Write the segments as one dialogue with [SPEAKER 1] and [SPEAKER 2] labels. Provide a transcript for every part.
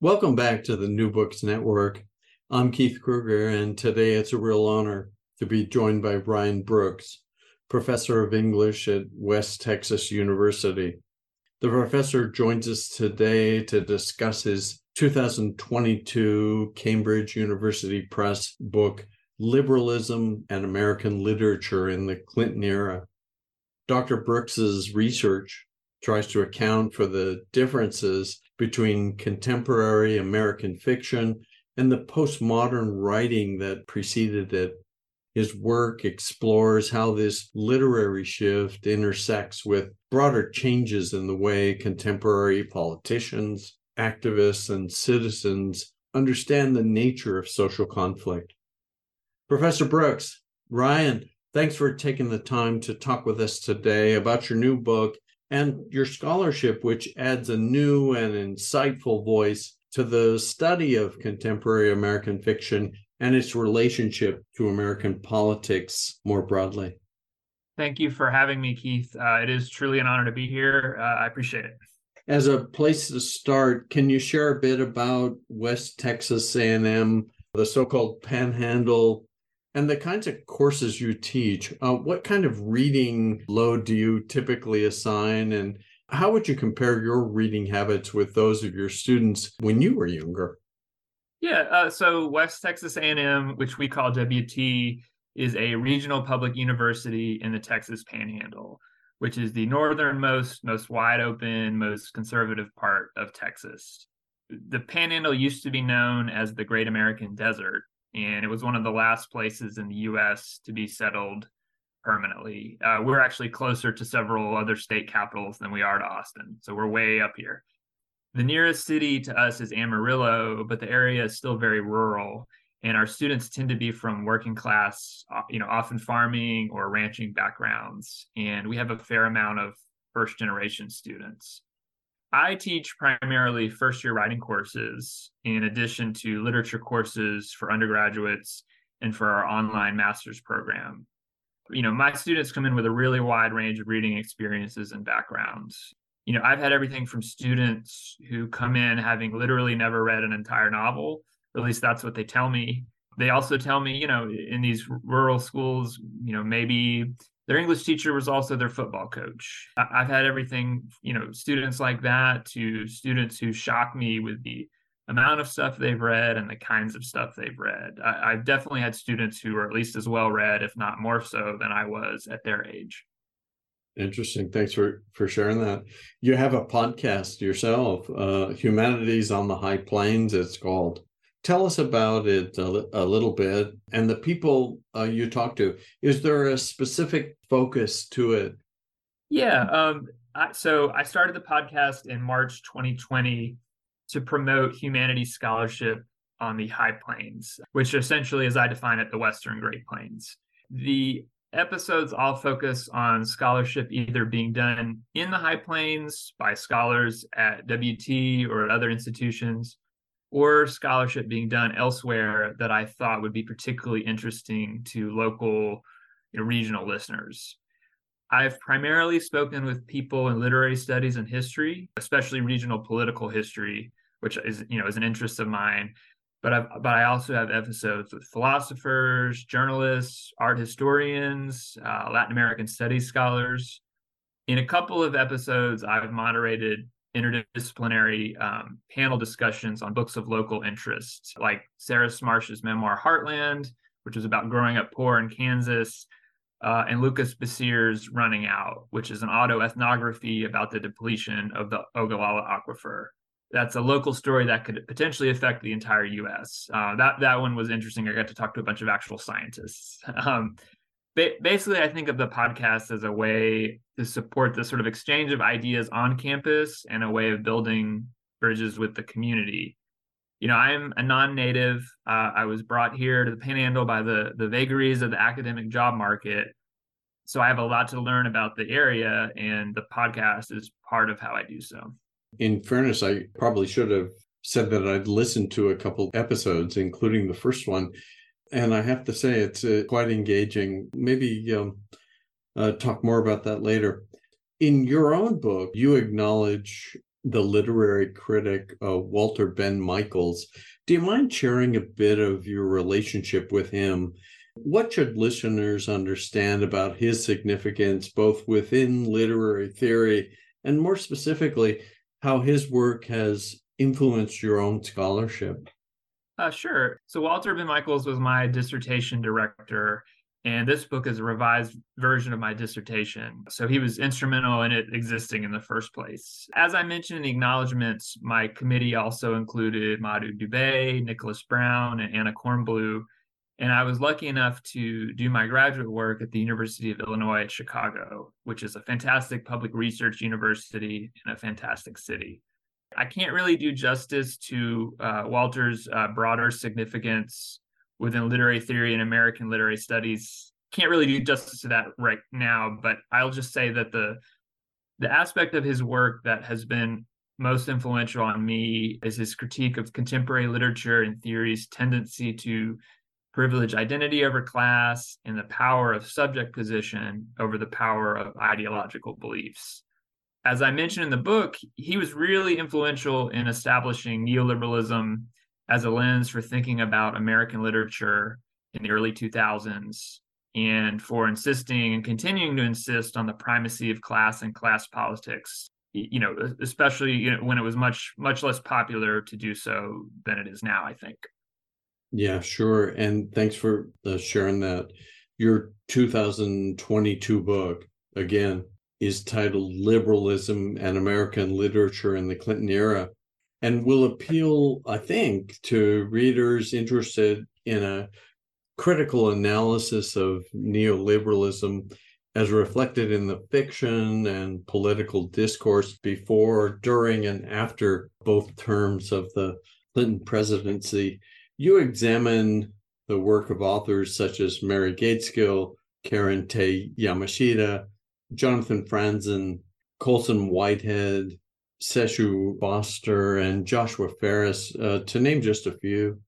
[SPEAKER 1] Welcome back to the New Books Network. I'm Keith Kruger, and today it's a real honor to be joined by Ryan Brooks, professor of English at West Texas University. The professor joins us today to discuss his 2022 Cambridge University Press book, Liberalism and American Literature in the Clinton Era. Dr. Brooks's research tries to account for the differences between contemporary American fiction and the postmodern writing that preceded it. His work explores how this literary shift intersects with broader changes in the way contemporary politicians, activists, and citizens understand the nature of social conflict. Professor Brooks, Ryan, thanks for taking the time to talk with us today about your new book and your scholarship, which adds a new and insightful voice to the study of contemporary American fiction and its relationship to American politics more broadly.
[SPEAKER 2] Thank you for having me, Keith. Uh, it is truly an honor to be here. Uh, I appreciate it.
[SPEAKER 1] As a place to start, can you share a bit about West Texas A&M, the so-called Panhandle and the kinds of courses you teach, uh, what kind of reading load do you typically assign? And how would you compare your reading habits with those of your students when you were younger?
[SPEAKER 2] Yeah, uh, so West Texas A&M, which we call WT, is a regional public university in the Texas Panhandle, which is the northernmost, most wide open, most conservative part of Texas. The Panhandle used to be known as the Great American Desert, and it was one of the last places in the U.S. to be settled permanently. Uh, we're actually closer to several other state capitals than we are to Austin, so we're way up here. The nearest city to us is Amarillo, but the area is still very rural, and our students tend to be from working class, uh, you know, often farming or ranching backgrounds, and we have a fair amount of first generation students. I teach primarily first year writing courses in addition to literature courses for undergraduates and for our online master's program. You know, my students come in with a really wide range of reading experiences and backgrounds. You know, I've had everything from students who come in having literally never read an entire novel, at least that's what they tell me. They also tell me, you know, in these rural schools, you know, maybe their English teacher was also their football coach. I've had everything, you know, students like that to students who shock me with the amount of stuff they've read and the kinds of stuff they've read. I, have definitely had students who are at least as well read, if not more so, than I was at their age.
[SPEAKER 1] Interesting. Thanks for for sharing that. You have a podcast yourself, uh, Humanities on the High Plains. It's called. Tell us about it a, a little bit and the people uh, you talk to. Is there a specific focus to it?
[SPEAKER 2] Yeah. Um, I, so I started the podcast in March 2020 to promote humanities scholarship on the High Plains, which essentially, as I define it, the Western Great Plains. The episodes all focus on scholarship either being done in the High Plains by scholars at WT or at other institutions, or scholarship being done elsewhere that I thought would be particularly interesting to local, you know, regional listeners. I've primarily spoken with people in literary studies and history, especially regional political history, which is you know is an interest of mine. But I've but I also have episodes with philosophers, journalists, art historians, uh, Latin American studies scholars. In a couple of episodes, I've moderated interdisciplinary um, panel discussions on books of local interest, like Sarah Smarsh's memoir Heartland, which is about growing up poor in Kansas, uh, and Lucas Bessire's Running Out, which is an autoethnography about the depletion of the Ogallala Aquifer. That's a local story that could potentially affect the entire U.S. Uh, that that one was interesting. I got to talk to a bunch of actual scientists. Um, basically, I think of the podcast as a way to support the sort of exchange of ideas on campus and a way of building bridges with the community. You know, I'm a non-native. Uh, I was brought here to the Panhandle by the the vagaries of the academic job market, so I have a lot to learn about the area, and the podcast is part of how I do so.
[SPEAKER 1] In fairness, I probably should have said that I'd listened to a couple episodes, including the first one, and I have to say it's uh, quite engaging. Maybe um, uh, talk more about that later. In your own book, you acknowledge the literary critic uh, Walter Benn Michaels. Do you mind sharing a bit of your relationship with him? What should listeners understand about his significance, both within literary theory and more specifically, how his work has influenced your own scholarship?
[SPEAKER 2] Uh, sure. So Walter Benn Michaels was my dissertation director, and this book is a revised version of my dissertation. So he was instrumental in it existing in the first place. As I mentioned in the acknowledgments, my committee also included Madhu Dubey, Nicholas Brown, and Anna Kornbluh. And I was lucky enough to do my graduate work at the University of Illinois at Chicago, which is a fantastic public research university in a fantastic city. I can't really do justice to uh, Walter's uh, broader significance within literary theory and American literary studies. Can't really do justice to that right now, but I'll just say that the the aspect of his work that has been most influential on me is his critique of contemporary literature and theory's tendency to privilege identity over class and the power of subject position over the power of ideological beliefs as I mentioned in the book, he was really influential in establishing neoliberalism as a lens for thinking about American literature in the early 2000s and for insisting and continuing to insist on the primacy of class and class politics you know especially you know, when it was much much less popular to do so than it is now i think.
[SPEAKER 1] Yeah sure. And thanks for uh, sharing that. Your 2022 book again is titled Liberalism and American Literature in the Clinton Era and will appeal, I think, to readers interested in a critical analysis of neoliberalism as reflected in the fiction and political discourse before, during, and after both terms of the Clinton presidency. You examine the work of authors such as Mary Gaitskill, Karen Tei Yamashita, Jonathan Franzen, Colson Whitehead, Seshu Foster, and Joshua Ferris, uh, to name just a few.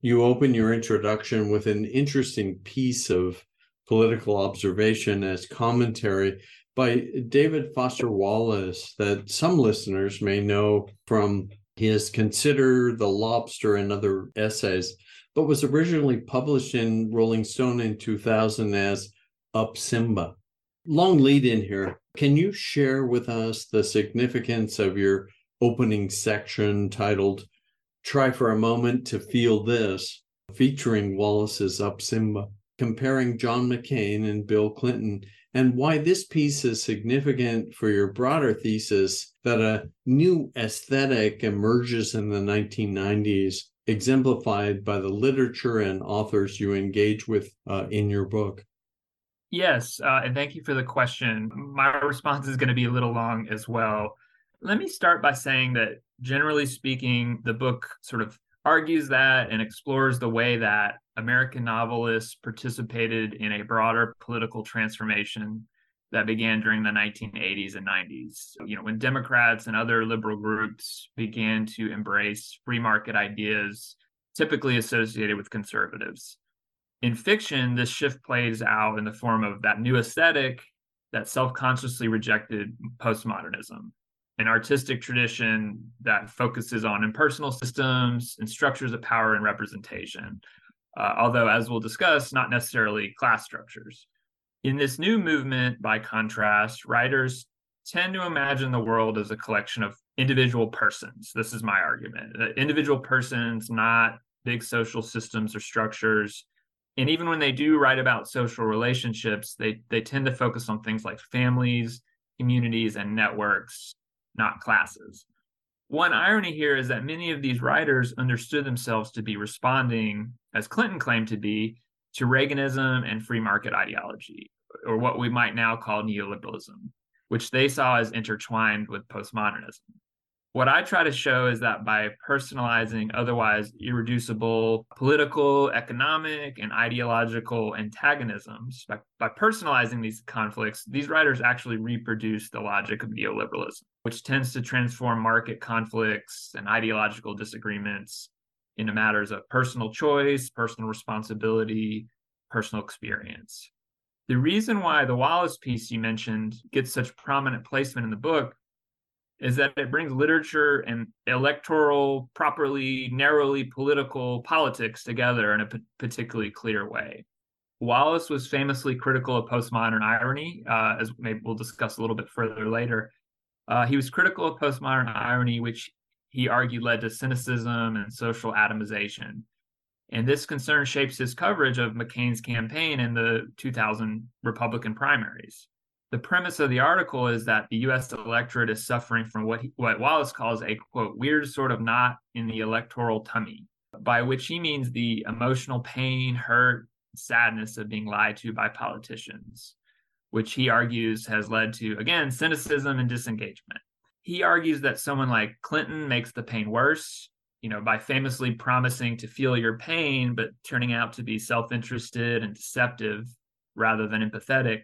[SPEAKER 1] You open your introduction with an interesting piece of political observation as commentary by David Foster Wallace that some listeners may know from his Consider the Lobster and other essays, but was originally published in Rolling Stone in 2000 as Up Simba long lead in here. Can you share with us the significance of your opening section titled Try for a Moment to Feel This, featuring Wallace's Up Simba, comparing John McCain and Bill Clinton, and why this piece is significant for your broader thesis that a new aesthetic emerges in the 1990s, exemplified by the literature and authors you engage with uh, in your book?
[SPEAKER 2] Yes, uh, and thank you for the question. My response is going to be a little long as well. Let me start by saying that generally speaking, the book sort of argues that and explores the way that American novelists participated in a broader political transformation that began during the 1980s and 90s. You know, when Democrats and other liberal groups began to embrace free market ideas typically associated with conservatives in fiction, this shift plays out in the form of that new aesthetic that self consciously rejected postmodernism, an artistic tradition that focuses on impersonal systems and structures of power and representation. Uh, although, as we'll discuss, not necessarily class structures. In this new movement, by contrast, writers tend to imagine the world as a collection of individual persons. This is my argument. individual persons, not big social systems or structures. And even when they do write about social relationships, they they tend to focus on things like families, communities, and networks, not classes. One irony here is that many of these writers understood themselves to be responding, as Clinton claimed to be, to Reaganism and free market ideology, or what we might now call neoliberalism, which they saw as intertwined with postmodernism. What I try to show is that by personalizing otherwise irreducible political, economic, and ideological antagonisms, by, by personalizing these conflicts, these writers actually reproduce the logic of neoliberalism, which tends to transform market conflicts and ideological disagreements into matters of personal choice, personal responsibility, personal experience. The reason why the Wallace piece you mentioned gets such prominent placement in the book is that it brings literature and electoral, properly, narrowly political politics together in a p- particularly clear way. Wallace was famously critical of postmodern irony, uh, as maybe we'll discuss a little bit further later. Uh, he was critical of postmodern irony, which he argued led to cynicism and social atomization. And this concern shapes his coverage of McCain's campaign in the 2000 Republican primaries. The premise of the article is that the U.S. electorate is suffering from what he, what Wallace calls a quote weird sort of knot in the electoral tummy, by which he means the emotional pain, hurt, sadness of being lied to by politicians, which he argues has led to again cynicism and disengagement. He argues that someone like Clinton makes the pain worse, you know, by famously promising to feel your pain, but turning out to be self interested and deceptive rather than empathetic.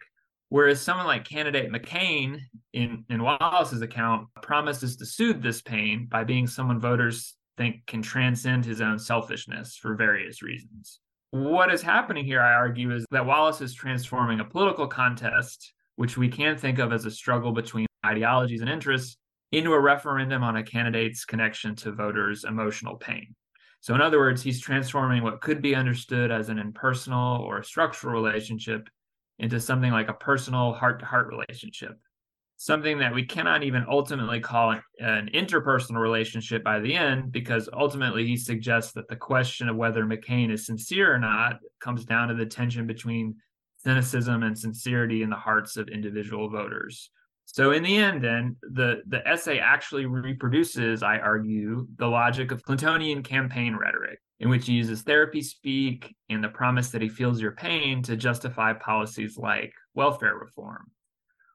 [SPEAKER 2] Whereas someone like candidate McCain, in, in Wallace's account, promises to soothe this pain by being someone voters think can transcend his own selfishness for various reasons. What is happening here, I argue, is that Wallace is transforming a political contest, which we can think of as a struggle between ideologies and interests, into a referendum on a candidate's connection to voters' emotional pain. So, in other words, he's transforming what could be understood as an impersonal or structural relationship into something like a personal heart to heart relationship, something that we cannot even ultimately call an interpersonal relationship by the end, because ultimately he suggests that the question of whether McCain is sincere or not comes down to the tension between cynicism and sincerity in the hearts of individual voters. So in the end, then the the essay actually reproduces, I argue, the logic of Clintonian campaign rhetoric in which he uses therapy speak and the promise that he feels your pain to justify policies like welfare reform,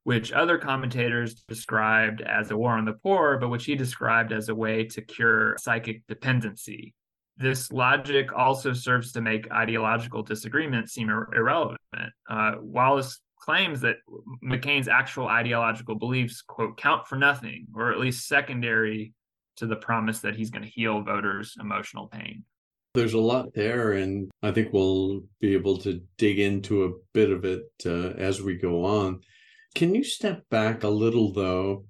[SPEAKER 2] which other commentators described as a war on the poor, but which he described as a way to cure psychic dependency. This logic also serves to make ideological disagreements seem ir- irrelevant. Uh, Wallace claims that McCain's actual ideological beliefs, quote, count for nothing, or at least secondary to the promise that he's going to heal voters' emotional pain.
[SPEAKER 1] There's a lot there, and I think we'll be able to dig into a bit of it uh, as we go on. Can you step back a little, though,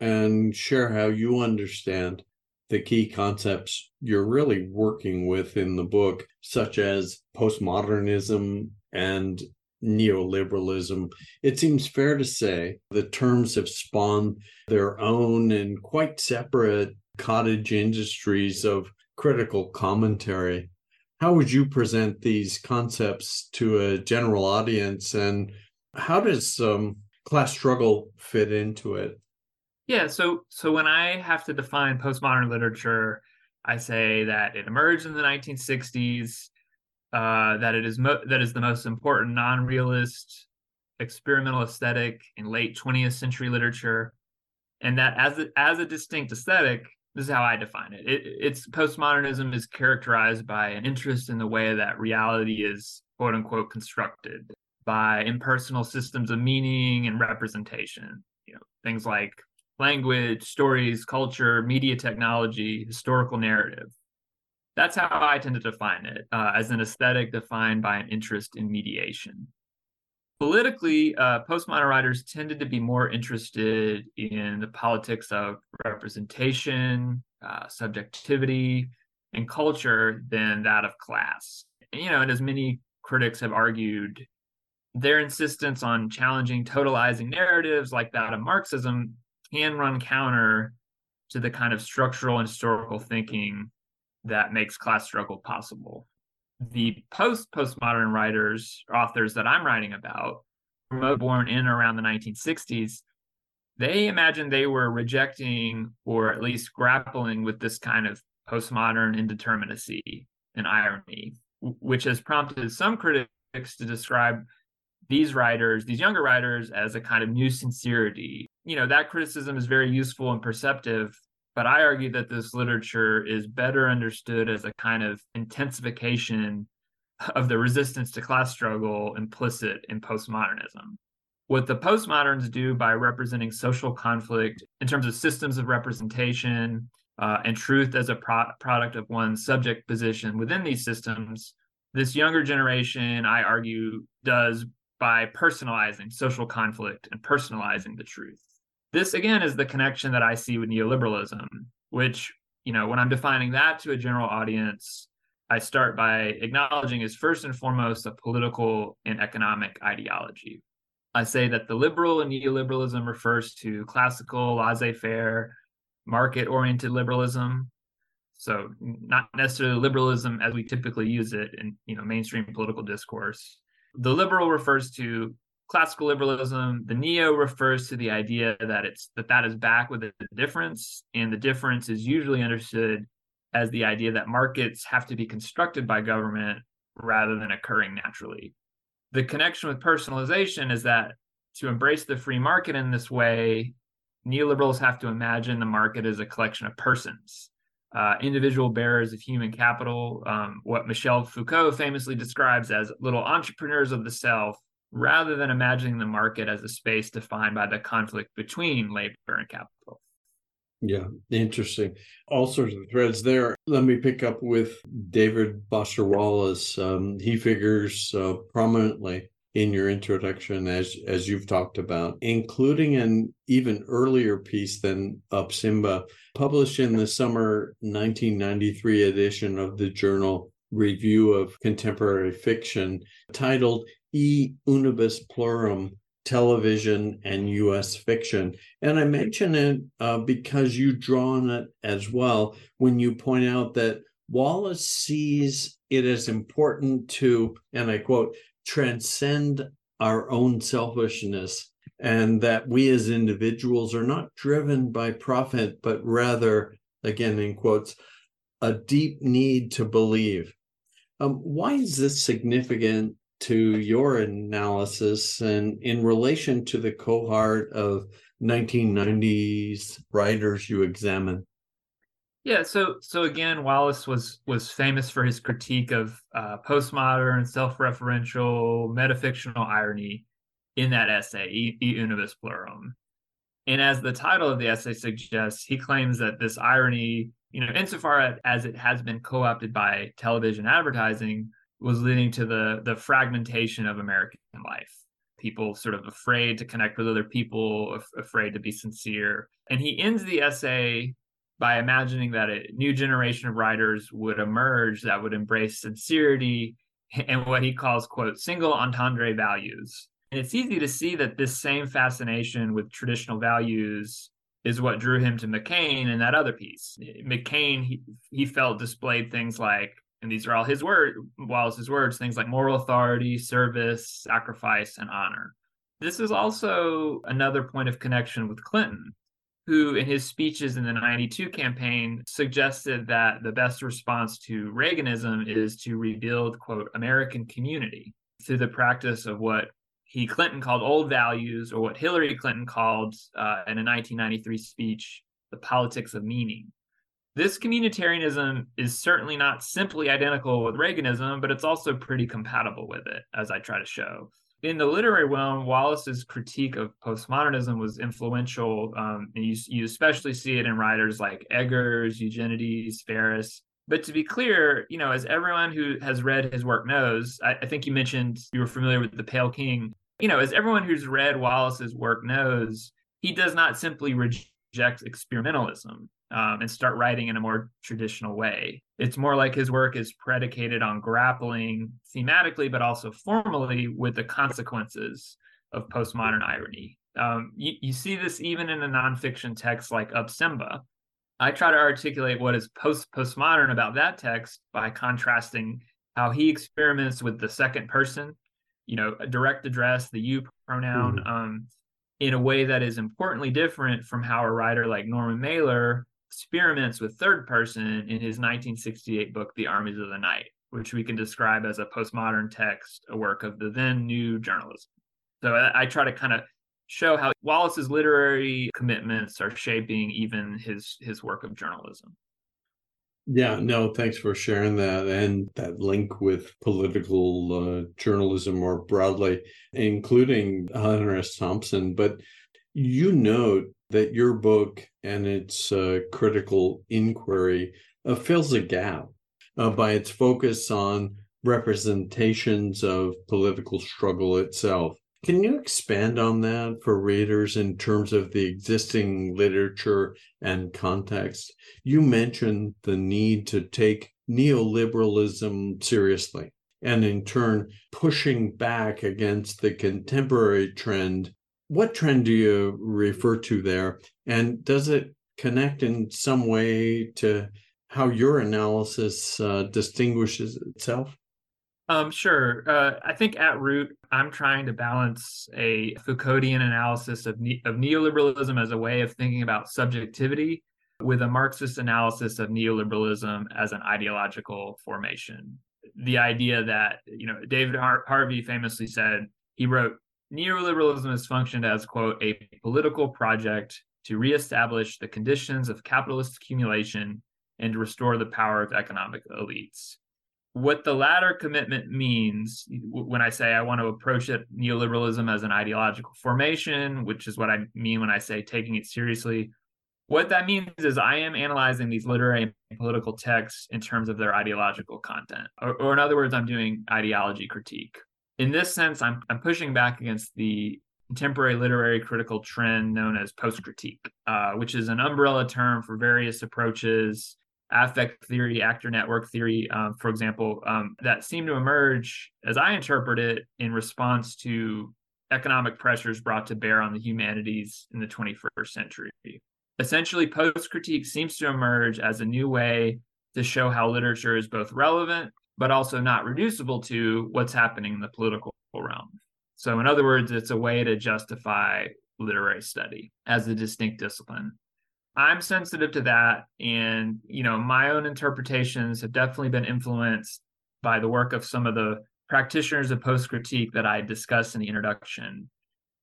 [SPEAKER 1] and share how you understand the key concepts you're really working with in the book, such as postmodernism and neoliberalism? It seems fair to say the terms have spawned their own and quite separate cottage industries of critical commentary. How would you present these concepts to a general audience, and how does um, class struggle fit into it?
[SPEAKER 2] Yeah, so so when I have to define postmodern literature, I say that it emerged in the 1960s, uh, that it is mo- that is the most important non-realist experimental aesthetic in late 20th century literature, and that as a, as a distinct aesthetic, this is how I define it. it. It's postmodernism is characterized by an interest in the way that reality is quote unquote constructed by impersonal systems of meaning and representation. You know, things like language, stories, culture, media technology, historical narrative. That's how I tend to define it uh, as an aesthetic defined by an interest in mediation politically, uh, postmodern writers tended to be more interested in the politics of representation, uh, subjectivity, and culture than that of class. And, you know, and as many critics have argued, their insistence on challenging totalizing narratives like that of Marxism can run counter to the kind of structural and historical thinking that makes class struggle possible. The post postmodern writers, authors that I'm writing about, born in around the 1960s, they imagined they were rejecting or at least grappling with this kind of postmodern indeterminacy and irony, which has prompted some critics to describe these writers, these younger writers, as a kind of new sincerity. You know, that criticism is very useful and perceptive, but I argue that this literature is better understood as a kind of intensification of the resistance to class struggle implicit in postmodernism. What the postmoderns do by representing social conflict in terms of systems of representation uh, and truth as a pro- product of one's subject position within these systems, this younger generation, I argue, does by personalizing social conflict and personalizing the truth. This, again, is the connection that I see with neoliberalism, which, you know, when I'm defining that to a general audience, I start by acknowledging is first and foremost a political and economic ideology. I say that the liberal and neoliberalism refers to classical, laissez faire, market oriented liberalism. So, not necessarily liberalism as we typically use it in you know mainstream political discourse, the liberal refers to classical liberalism the neo refers to the idea that it's that that is back with a difference and the difference is usually understood as the idea that markets have to be constructed by government rather than occurring naturally. The connection with personalization is that to embrace the free market in this way neoliberals have to imagine the market as a collection of persons uh, individual bearers of human capital, um, what Michel Foucault famously describes as little entrepreneurs of the self, rather than imagining the market as a space defined by the conflict between labor and capital.
[SPEAKER 1] Yeah, interesting. All sorts of threads there. Let me pick up with David Foster Wallace. Um, he figures uh, prominently in your introduction, as as you've talked about, including an even earlier piece than Up Simba, published in the summer 1993 edition of the journal Review of Contemporary Fiction, titled E Unibus Pluram television and US fiction. And I mention it uh, because you draw on it as well when you point out that Wallace sees it as important to, and I quote, transcend our own selfishness and that we as individuals are not driven by profit, but rather, again, in quotes, a deep need to believe. Um, why is this significant to your analysis and in relation to the cohort of 1990s writers you examine?
[SPEAKER 2] Yeah, so so again, Wallace was was famous for his critique of uh, postmodern, self-referential, metafictional irony in that essay, E, e Unibus Pluram. And as the title of the essay suggests, he claims that this irony, you know, insofar as it has been co-opted by television advertising, was leading to the the fragmentation of American life. People sort of afraid to connect with other people, af- afraid to be sincere. And he ends the essay by imagining that a new generation of writers would emerge that would embrace sincerity and what he calls quote single entendre values and it's easy to see that this same fascination with traditional values is what drew him to mccain and that other piece mccain he, he felt displayed things like and these are all his words wallace's words things like moral authority service sacrifice and honor this is also another point of connection with clinton who, in his speeches in the 92 campaign, suggested that the best response to Reaganism is to rebuild, quote, American community through the practice of what he, Clinton, called old values, or what Hillary Clinton called uh, in a 1993 speech, the politics of meaning. This communitarianism is certainly not simply identical with Reaganism, but it's also pretty compatible with it, as I try to show in the literary realm, Wallace's critique of postmodernism was influential. Um, and you, you especially see it in writers like Eggers, Eugenides, Ferris. But to be clear, you know, as everyone who has read his work knows, I, I think you mentioned you were familiar with The Pale King. You know, as everyone who's read Wallace's work knows, he does not simply reject experimentalism um, and start writing in a more traditional way. It's more like his work is predicated on grappling thematically, but also formally with the consequences of postmodern irony. Um, you, you, see this even in a nonfiction text like *Up Simba, I try to articulate what is post postmodern about that text by contrasting how he experiments with the second person, you know, direct address, the you pronoun, mm. um, in a way that is importantly different from how a writer like Norman Mailer experiments with third person in his 1968 book, The Armies of the Night, which we can describe as a postmodern text, a work of the then new journalism. So I, I try to kind of show how Wallace's literary commitments are shaping even his his work of journalism.
[SPEAKER 1] Yeah, no, thanks for sharing that and that link with political uh, journalism more broadly, including Hunter S. Thompson. But you note that your book and its uh, critical inquiry uh, fills a gap uh, by its focus on representations of political struggle itself. Can you expand on that for readers in terms of the existing literature and context? You mentioned the need to take neoliberalism seriously and in turn pushing back against the contemporary trend. What trend do you refer to there? And does it connect in some way to how your analysis uh, distinguishes itself?
[SPEAKER 2] Um, sure. Uh, I think at root, I'm trying to balance a Foucauldian analysis of, ne- of neoliberalism as a way of thinking about subjectivity with a Marxist analysis of neoliberalism as an ideological formation. The idea that, you know, David Har- Harvey famously said, he wrote, neoliberalism has functioned as, quote, a political project to reestablish the conditions of capitalist accumulation and to restore the power of economic elites what the latter commitment means when I say I want to approach it neoliberalism as an ideological formation, which is what I mean when I say taking it seriously. What that means is I am analyzing these literary and political texts in terms of their ideological content, or, or in other words, I'm doing ideology critique. In this sense, I'm, I'm pushing back against the contemporary literary critical trend known as post critique, uh, which is an umbrella term for various approaches affect theory, actor network theory, um, for example, um, that seem to emerge, as I interpret it, in response to economic pressures brought to bear on the humanities in the 21st century. Essentially, post critique seems to emerge as a new way to show how literature is both relevant, but also not reducible to what's happening in the political realm. So, in other words, it's a way to justify literary study as a distinct discipline. I'm sensitive to that. And, you know, my own interpretations have definitely been influenced by the work of some of the practitioners of post critique that I discussed in the introduction.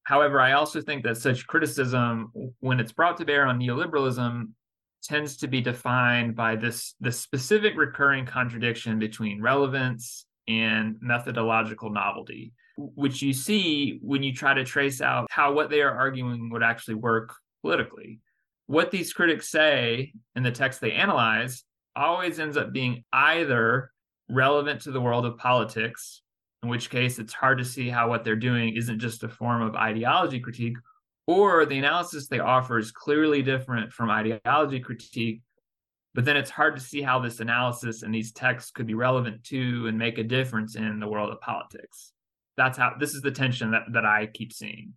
[SPEAKER 2] However, I also think that such criticism, when it's brought to bear on neoliberalism, tends to be defined by this, this specific recurring contradiction between relevance and methodological novelty, which you see when you try to trace out how what they are arguing would actually work politically. What these critics say in the text they analyze always ends up being either relevant to the world of politics, in which case it's hard to see how what they're doing isn't just a form of ideology critique, or the analysis they offer is clearly different from ideology critique. But then it's hard to see how this analysis and these texts could be relevant to and make a difference in the world of politics. That's how this is the tension that, that I keep seeing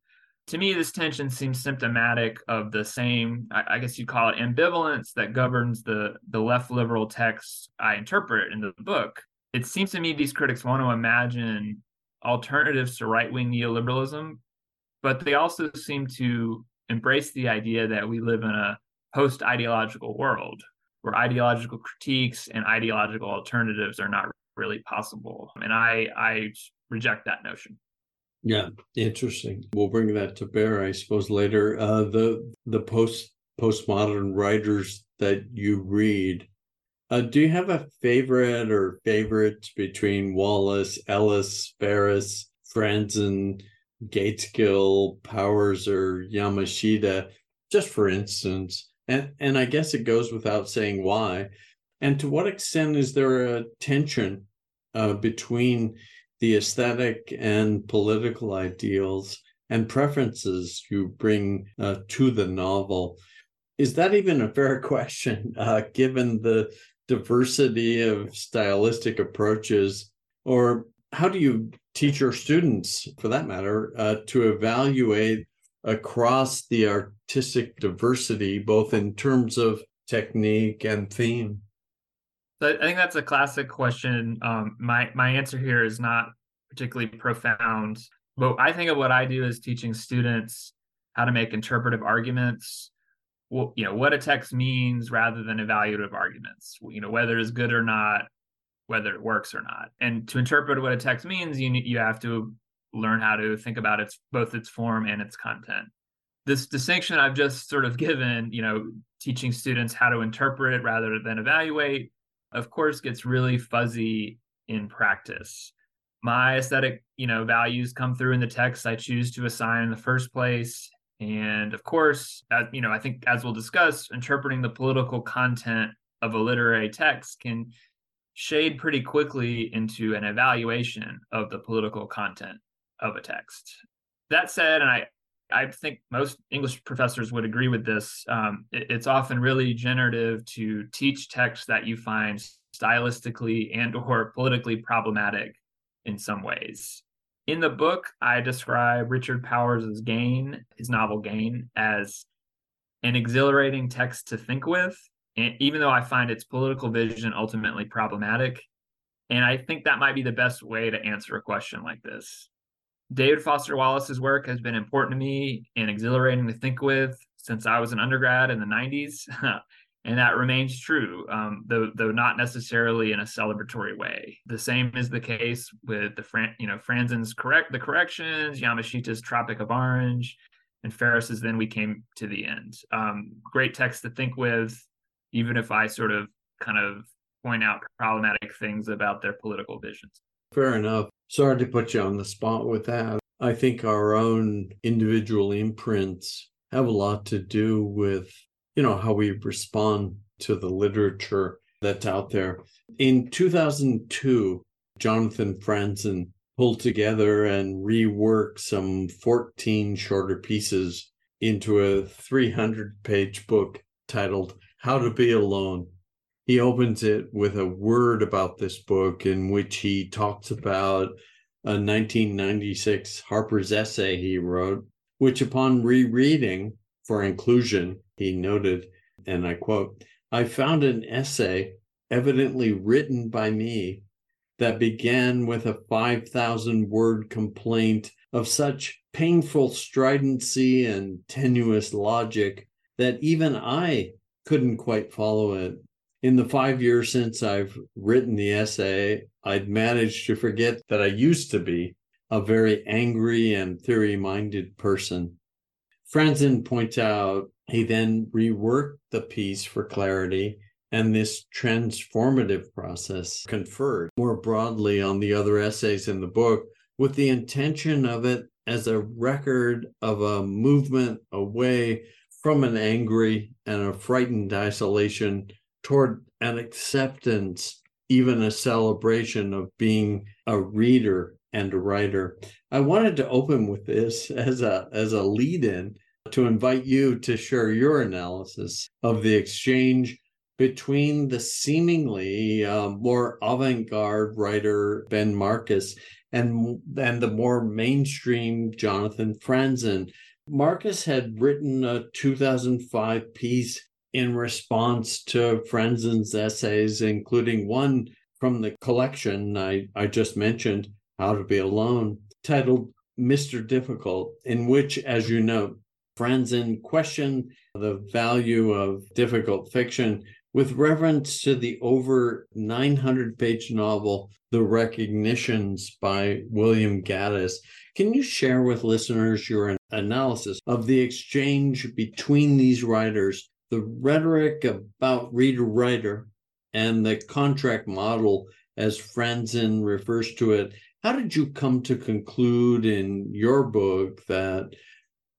[SPEAKER 2] to me, this tension seems symptomatic of the same, I, guess you'd call it ambivalence that governs the, the left liberal texts I interpret in the book. It seems to me these critics want to imagine alternatives to right wing neoliberalism, but they also seem to embrace the idea that we live in a post ideological world where ideological critiques and ideological alternatives are not really possible. And I, I reject that notion.
[SPEAKER 1] Yeah, interesting. We'll bring that to bear, I suppose, later. Uh, the the post postmodern writers that you read, uh, do you have a favorite or favorites between Wallace, Ellis, Ferris, Franzen, Gaitskill, Powers, or Yamashita, just for instance? And and I guess it goes without saying why. And to what extent is there a tension uh, between the aesthetic and political ideals and preferences you bring uh, to the novel. Is that even a fair question, uh, given the diversity of stylistic approaches? Or how do you teach your students, for that matter, uh, to evaluate across the artistic diversity, both in terms of technique, and theme?
[SPEAKER 2] So I think that's a classic question. Um, my my answer here is not particularly profound, but I think of what I do is teaching students how to make interpretive arguments. Well, you know what a text means rather than evaluative arguments. You know whether it's good or not, whether it works or not. And to interpret what a text means, you you have to learn how to think about its both its form and its content. This distinction I've just sort of given, you know, teaching students how to interpret rather than evaluate, of course, gets really fuzzy in practice. My aesthetic, you know, values come through in the text I choose to assign in the first place. And of course, you know, I think as we'll discuss, interpreting the political content of a literary text can shade pretty quickly into an evaluation of the political content of a text. That said, and I, I think most English professors would agree with this. Um, it, it's often really generative to teach texts that you find stylistically and or politically problematic in some ways. In the book, I describe Richard Powers' Gain, his novel Gain, as an exhilarating text to think with, and even though I find its political vision ultimately problematic. And I think that might be the best way to answer a question like this. David Foster Wallace's work has been important to me and exhilarating to think with since I was an undergrad in the 90s. and that remains true, um, though though not necessarily in a celebratory way. The same is the case with the Fran, you know Franzen's correct the corrections, Yamashita's Tropic of Orange, and Ferris's Then We Came to the End. Um, great text to think with, even if I sort of kind of point out problematic things about their political visions.
[SPEAKER 1] Fair enough. Sorry to put you on the spot with that. I think our own individual imprints have a lot to do with, you know, how we respond to the literature that's out there. In 2002, Jonathan Franzen pulled together and reworked some 14 shorter pieces into a 300 page book titled How to Be Alone. He opens it with a word about this book in which he talks about a 1996 Harper's essay he wrote, which upon rereading for inclusion, he noted, and I quote, I found an essay evidently written by me that began with a 5,000 word complaint of such painful stridency and tenuous logic that even I couldn't quite follow it in the five years since I've written the essay, I'd managed to forget that I used to be a very angry and theory minded person. Franzen points out he then reworked the piece for clarity, and this transformative process conferred more broadly on the other essays in the book with the intention of it as a record of a movement away from an angry and a frightened isolation toward an acceptance, even a celebration of being a reader and a writer. I wanted to open with this as a as a lead-in to invite you to share your analysis of the exchange between the seemingly uh, more avant-garde writer Ben Marcus and and the more mainstream Jonathan Franzen. Marcus had written a 2005 piece in response to Franzen's essays, including one from the collection I, I just mentioned, How to Be Alone, titled Mr. Difficult, in which, as you know, Franzen questioned the value of difficult fiction with reference to the over 900 page novel, The Recognitions by William Gaddis. Can you share with listeners your analysis of the exchange between these writers the rhetoric about reader writer and the contract model, as Franzen refers to it, how did you come to conclude in your book that,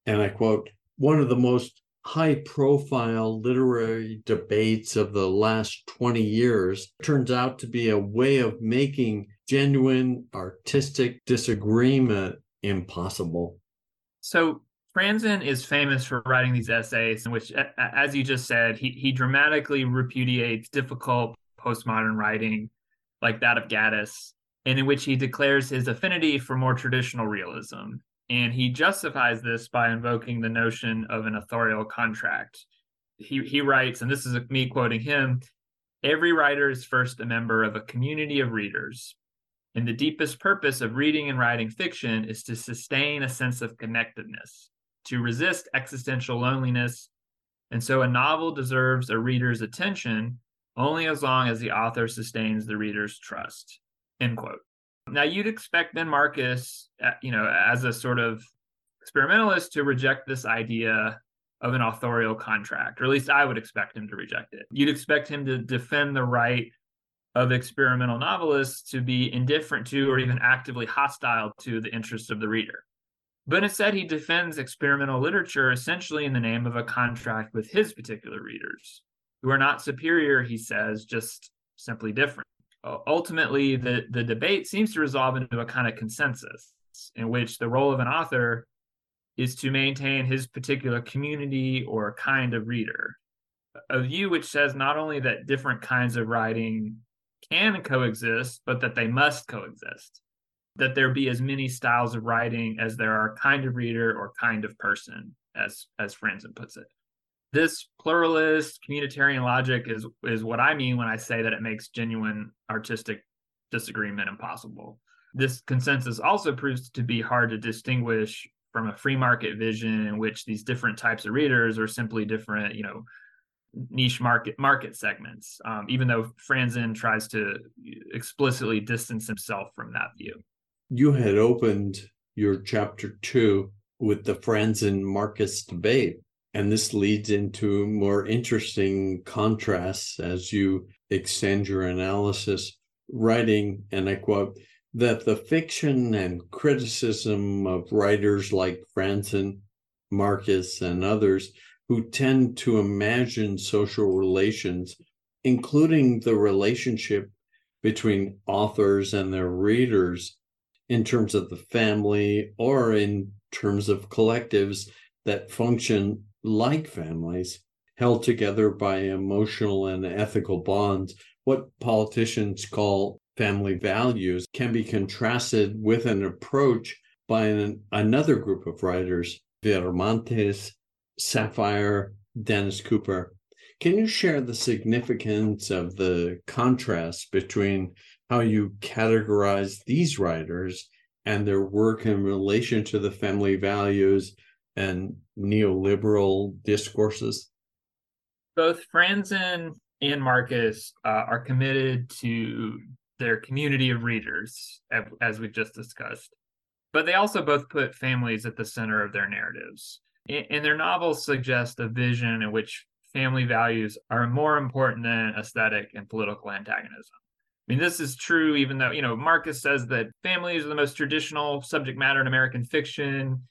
[SPEAKER 1] and I quote, one of the most high profile literary debates of the last 20 years turns out to be a way of making genuine artistic disagreement impossible?
[SPEAKER 2] So, Franzen is famous for writing these essays in which, as you just said, he, he dramatically repudiates difficult postmodern writing like that of Gaddis, and in which he declares his affinity for more traditional realism. And he justifies this by invoking the notion of an authorial contract, he he writes, and this is me quoting him: "Every writer is first a member of a community of readers, and the deepest purpose of reading and writing fiction is to sustain a sense of connectedness, to resist existential loneliness, and so a novel deserves a reader's attention only as long as the author sustains the reader's trust." End quote. Now you'd expect Ben Marcus, uh, you know, as a sort of experimentalist, to reject this idea of an authorial contract, or at least I would expect him to reject it. You'd expect him to defend the right of experimental novelists to be indifferent to or even actively hostile to the interests of the reader. But instead, he defends experimental literature essentially in the name of a contract with his particular readers, who are not superior, he says, just simply different. Ultimately, the, the debate seems to resolve into a kind of consensus in which the role of an author is to maintain his particular community or kind of reader. A view which says not only that different kinds of writing can coexist, but that they must coexist. That there be as many styles of writing as there are kind of reader or kind of person, as as Franzen puts it. This pluralist communitarian logic is is what I mean when I say that it makes genuine artistic disagreement impossible. This consensus also proves to be hard to distinguish from a free market vision in which these different types of readers are simply different, you know, niche market market segments. Um, even though Franzen tries to explicitly distance himself from that view.
[SPEAKER 1] You had opened your chapter two with the Franzen Marcus debate, and this leads into more interesting contrasts as you extend your analysis, writing, and I quote that the fiction and criticism of writers like Franzen, Marcus, and others who tend to imagine social relations, including the relationship between authors and their readers in terms of the family or in terms of collectives that function like families, held together by emotional and ethical bonds, what politicians call family values can be contrasted with an approach by an, another group of writers, Viramontes, Sapphire, Dennis Cooper. Can you share the significance of the contrast between how you categorize these writers and their work in relation to the family values and neoliberal discourses?
[SPEAKER 2] Both Franzen and Marcus uh, are committed to their community of readers, as we've just discussed. But they also both put families at the center of their narratives. And their novels suggest a vision in which family values are more important than aesthetic and political antagonism. I mean, this is true, even though, you know, Marcus says that families are the most traditional subject matter in American fiction.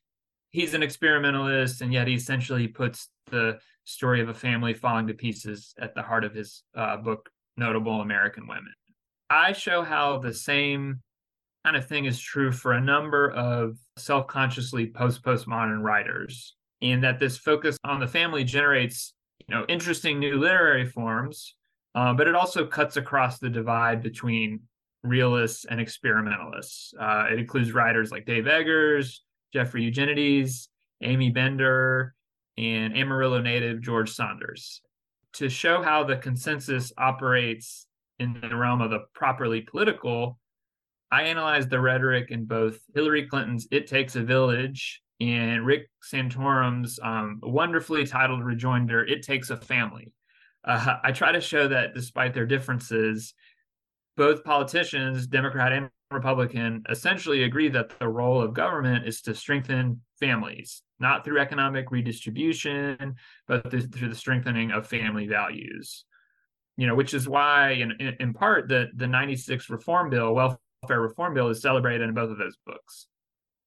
[SPEAKER 2] He's an experimentalist, and yet he essentially puts the story of a family falling to pieces at the heart of his uh, book, Notable American Women. I show how the same kind of thing is true for a number of self consciously post postmodern writers, and that this focus on the family generates you know interesting new literary forms, uh, but it also cuts across the divide between realists and experimentalists. Uh, it includes writers like Dave Eggers, Jeffrey Eugenides, Aimee Bender, and Amarillo native George Saunders. To show how the consensus operates in the realm of the properly political, I analyzed the rhetoric in both Hillary Clinton's It Takes a Village and Rick Santorum's um, wonderfully titled rejoinder, It Takes a Family. Uh, I try to show that despite their differences, both politicians, Democrat and Republican, essentially agree that the role of government is to strengthen families, not through economic redistribution, but through the strengthening of family values you know, which is why, in, in, in part, the the '96 Reform Bill, Welfare Reform Bill, is celebrated in both of those books.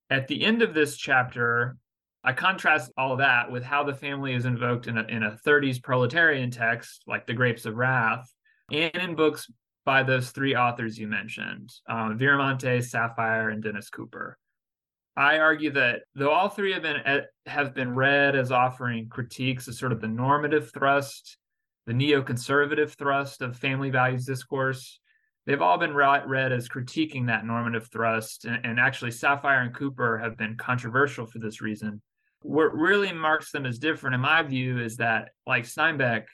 [SPEAKER 2] At the end of this chapter, I contrast all of that with how the family is invoked in a, in a 30s proletarian text, like The Grapes of Wrath, and in books by those three authors you mentioned, um, Viramontes, Sapphire, and Dennis Cooper. I argue that though all three have been have been read as offering critiques of sort of the normative thrust the neoconservative thrust of family values discourse. They've all been read as critiquing that normative thrust. And, and actually, Sapphire and Cooper have been controversial for this reason. What really marks them as different, in my view, is that, like Steinbeck,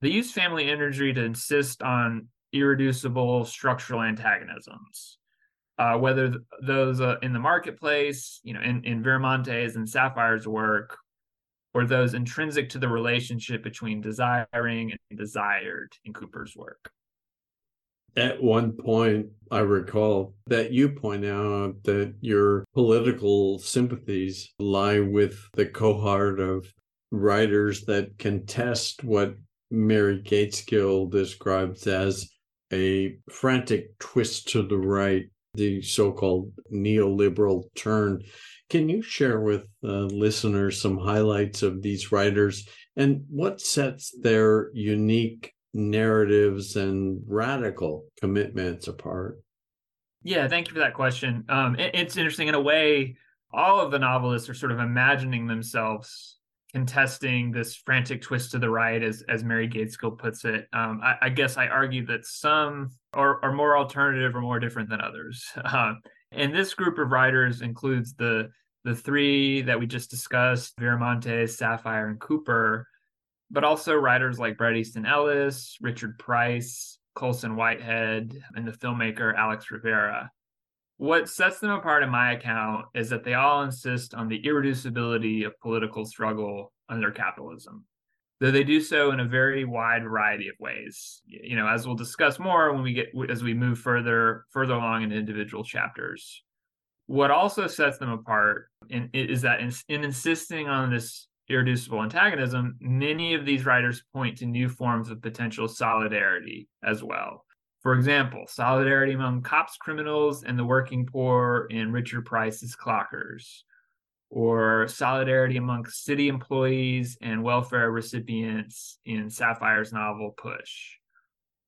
[SPEAKER 2] they use family imagery to insist on irreducible structural antagonisms. Uh, whether th- those uh, in the marketplace, you know, in, in Viramonte's and Sapphire's work, or those intrinsic to the relationship between desiring and desired in Cooper's work.
[SPEAKER 1] At one point, I recall that you point out that your political sympathies lie with the cohort of writers that contest what Mary Gaitskill describes as a frantic twist to the right, the so called neoliberal turn. Can you share with uh, listeners some highlights of these writers and what sets their unique narratives and radical commitments apart?
[SPEAKER 2] Yeah, thank you for that question. Um, it, it's interesting in a way. All of the novelists are sort of imagining themselves contesting this frantic twist to the right, as as Mary Gaitskill puts it. Um, I, I, guess I argue that some are, are more alternative or more different than others. Uh, and this group of writers includes the the three that we just discussed: Viramonte, Sapphire, and Cooper but also writers like Bret Easton Ellis, Richard Price, Colson Whitehead, and the filmmaker Alex Rivera. What sets them apart in my account is that they all insist on the irreducibility of political struggle under capitalism, though they do so in a very wide variety of ways. You know, as we'll discuss more when we get as we move further further along in individual chapters. What also sets them apart in, is that in, in insisting on this irreducible antagonism, many of these writers point to new forms of potential solidarity as well. For example, solidarity among cops, criminals, and the working poor in Richard Price's Clockers, or solidarity among city employees and welfare recipients in Sapphire's novel Push,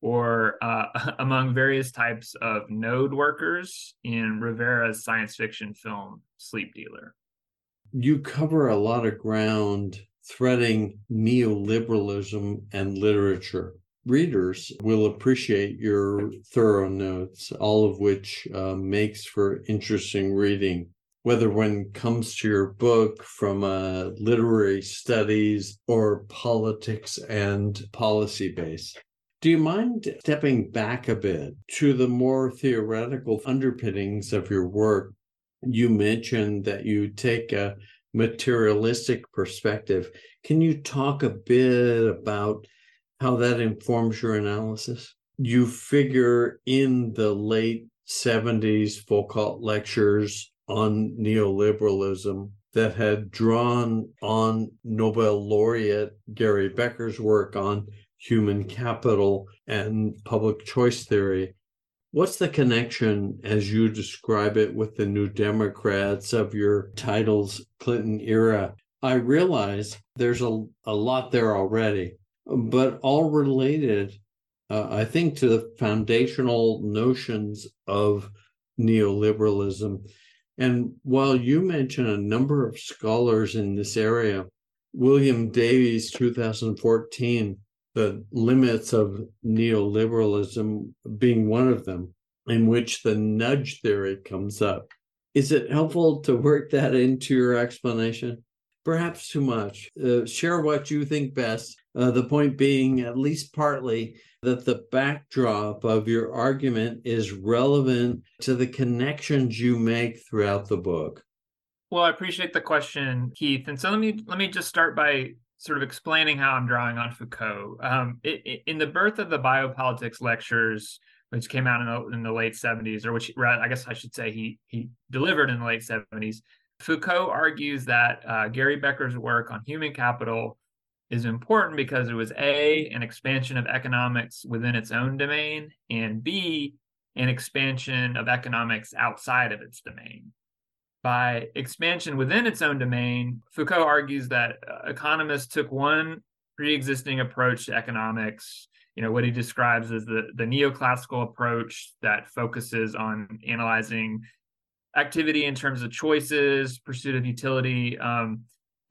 [SPEAKER 2] or uh, among various types of node workers in Rivera's science fiction film Sleep Dealer
[SPEAKER 1] you cover a lot of ground threading neoliberalism and literature. Readers will appreciate your thorough notes, all of which uh, makes for interesting reading. Whether when it comes to your book from a literary studies or politics and policy base. Do you mind stepping back a bit to the more theoretical underpinnings of your work you mentioned that you take a materialistic perspective. Can you talk a bit about how that informs your analysis? You figure in the late 70s Foucault lectures on neoliberalism that had drawn on Nobel laureate Gary Becker's work on human capital and public choice theory What's the connection, as you describe it, with the New Democrats of your titles Clinton era? I realize there's a, a lot there already, but all related, uh, I think, to the foundational notions of neoliberalism. And while you mention a number of scholars in this area, William Davies, 2014, the limits of neoliberalism being one of them, in which the nudge theory comes up. Is it helpful to work that into your explanation? Perhaps too much. Uh, share what you think best. Uh, the point being, at least partly, that the backdrop of your argument is relevant to the connections you make throughout the book.
[SPEAKER 2] Well, I appreciate the question, Keith. And so let me let me just start by sort of explaining how I'm drawing on Foucault. Um, it, it, in the birth of the biopolitics lectures, which came out in the, in the late 70s, or which I guess I should say he he delivered in the late 70s. Foucault argues that uh, Gary Becker's work on human capital is important because it was a an expansion of economics within its own domain, and b an expansion of economics outside of its domain. By expansion within its own domain, Foucault argues that uh, economists took one pre-existing approach to economics, you know, what he describes as the, the neoclassical approach that focuses on analyzing activity in terms of choices, pursuit of utility, um,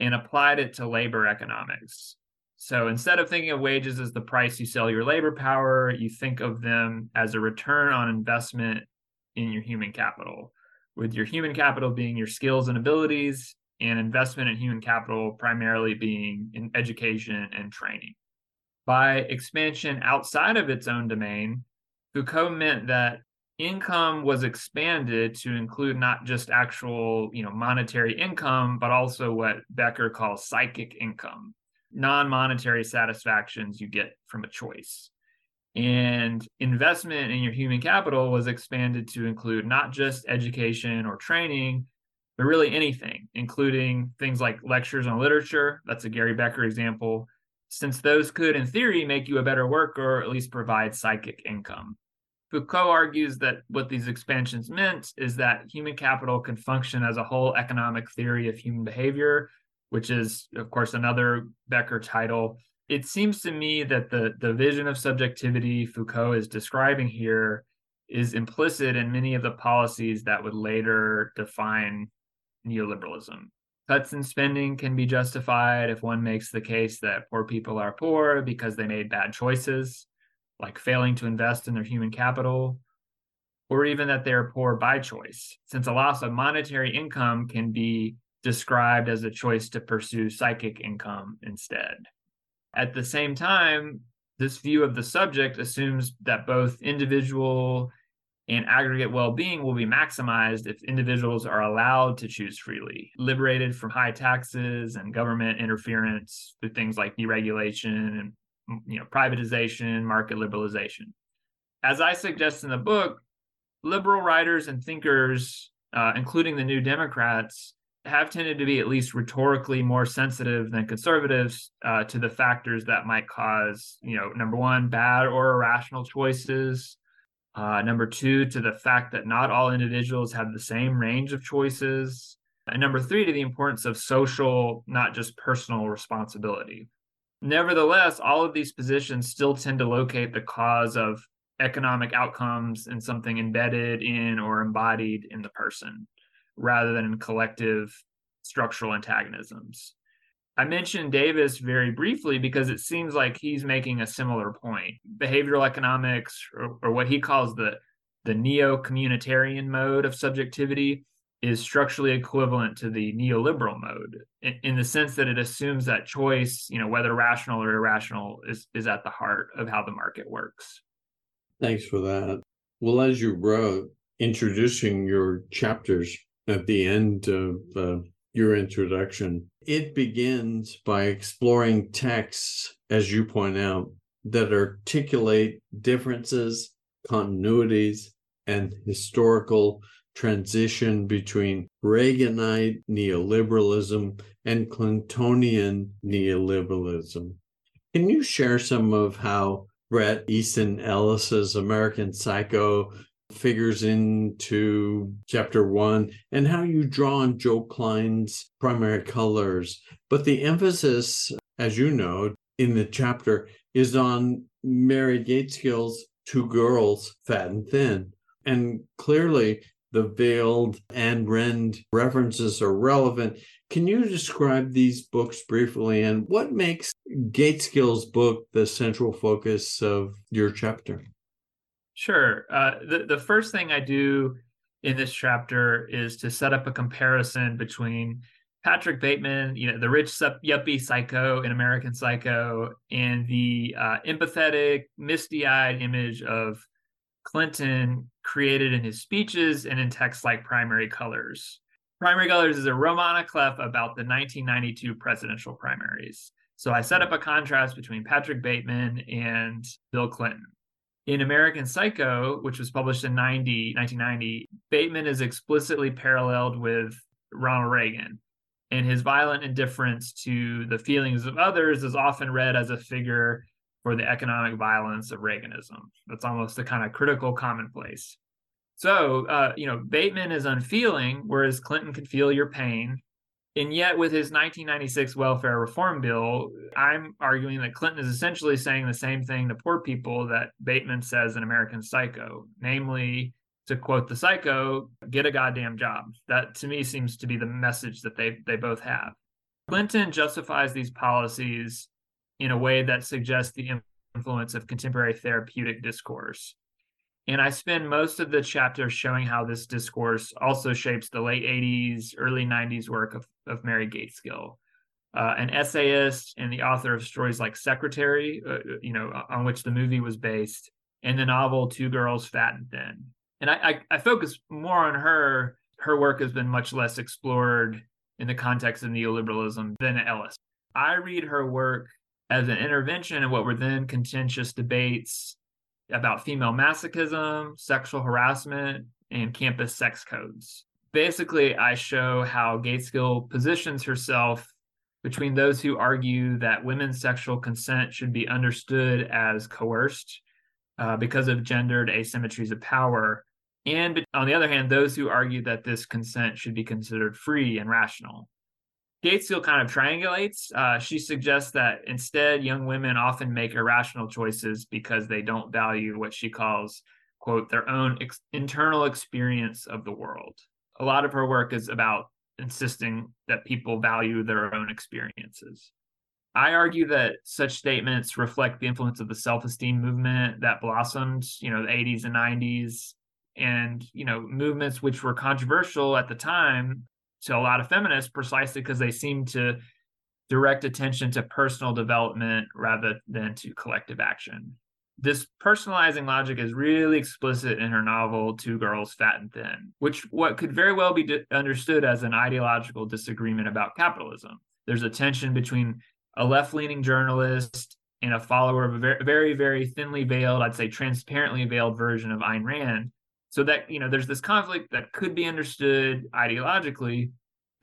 [SPEAKER 2] and applied it to labor economics. So instead of thinking of wages as the price you sell your labor power, you think of them as a return on investment in your human capital with your human capital being your skills and abilities, and investment in human capital primarily being in education and training. By expansion outside of its own domain, Foucault meant that income was expanded to include not just actual, you know, monetary income, but also what Becker calls psychic income, non-monetary satisfactions you get from a choice. And investment in your human capital was expanded to include not just education or training, but really anything, including things like lectures on literature. That's a Gary Becker example, since those could, in theory, make you a better worker or at least provide psychic income. Foucault argues that what these expansions meant is that human capital can function as a whole economic theory of human behavior, which is, of course, another Becker title. It seems to me that the, the vision of subjectivity Foucault is describing here is implicit in many of the policies that would later define neoliberalism. Cuts in spending can be justified if one makes the case that poor people are poor because they made bad choices like failing to invest in their human capital, or even that they're poor by choice, since a loss of monetary income can be described as a choice to pursue psychic income instead. At the same time, this view of the subject assumes that both individual and aggregate well being will be maximized if individuals are allowed to choose freely, liberated from high taxes and government interference through things like deregulation and you know privatization market liberalization. As i suggest in the book liberal writers and thinkers uh, including the new democrats have tended to be at least rhetorically more sensitive than conservatives uh, to the factors that might cause you know number one bad or irrational choices uh, number two to the fact that not all individuals have the same range of choices and number three to the importance of social not just personal responsibility Nevertheless, all of these positions still tend to locate the cause of economic outcomes in something embedded in or embodied in the person rather than in collective structural antagonisms. I mentioned Davies very briefly because it seems like he's making a similar point. Behavioral economics, or, or what he calls the, the neo communitarian mode of subjectivity, is structurally equivalent to the neoliberal mode in, in, the sense that it assumes that choice, you know, whether rational or irrational, is is at the heart of how the market works.
[SPEAKER 1] Thanks for that. Well, as you wrote, introducing your chapters at the end of uh, your introduction, it begins by exploring texts, as you point out, that articulate differences, continuities, and historical transition between Reaganite neoliberalism and Clintonian neoliberalism. Can you share some of how Bret Easton Ellis's American Psycho figures into chapter one and how you draw on Joe Klein's primary colors? But the emphasis, as you know, in the chapter is on Mary Gaitskill's Two Girls, Fat and Thin. And clearly, the veiled and rend references are relevant. Can you describe these books briefly and what makes Gaitskill's book the central focus of your chapter?
[SPEAKER 2] Sure. Uh, the, the first thing I do in this chapter is to set up a comparison between Patrick Bateman, you know, the rich yuppie psycho in American Psycho, and the uh, empathetic, misty-eyed image of Clinton created in his speeches and in texts like Primary Colors. Primary Colors is a roman à clef about the 1992 presidential primaries. So I set up a contrast between Patrick Bateman and Bill Clinton. In American Psycho, which was published in 90, 1990, Bateman is explicitly paralleled with Ronald Reagan. And his violent indifference to the feelings of others is often read as a figure for the economic violence of Reaganism. That's almost a kind of critical commonplace. So, uh, you know, Bateman is unfeeling, whereas Clinton could feel your pain. And yet, with his 1996 welfare reform bill, I'm arguing that Clinton is essentially saying the same thing to poor people that Bateman says in American Psycho, namely, to quote the psycho, get a goddamn job. That to me seems to be the message that they they both have. Clinton justifies these policies in a way that suggests the influence of contemporary therapeutic discourse. And I spend most of the chapter showing how this discourse also shapes the late 80s, early 90s work of of Mary Gaitskill, uh, an essayist and the author of stories like Secretary, uh, you know, on which the movie was based, and the novel Two Girls Fat and Thin. And I, I, I focus more on her. Her work has been much less explored in the context of neoliberalism than Ellis. I read her work as an intervention in what were then contentious debates about female masochism, sexual harassment, and campus sex codes. Basically, I show how Gaitskill positions herself between those who argue that women's sexual consent should be understood as coerced uh, because of gendered asymmetries of power, and on the other hand, those who argue that this consent should be considered free and rational. Gaitskill kind of triangulates. Uh, she suggests that instead, young women often make irrational choices because they don't value what she calls, quote, their own ex- internal experience of the world. A lot of her work is about insisting that people value their own experiences. I argue that such statements reflect the influence of the self-esteem movement that blossomed, you know, the 80s and 90s and, you know, movements which were controversial at the time to a lot of feminists precisely because they seem to direct attention to personal development rather than to collective action. This personalizing logic is really explicit in her novel Two Girls Fat and Thin, which what could very well be understood as an ideological disagreement about capitalism. There's a tension between a left-leaning journalist and a follower of a very, very, very thinly veiled, I'd say transparently veiled version of Ayn Rand, so that, you know, there's this conflict that could be understood ideologically.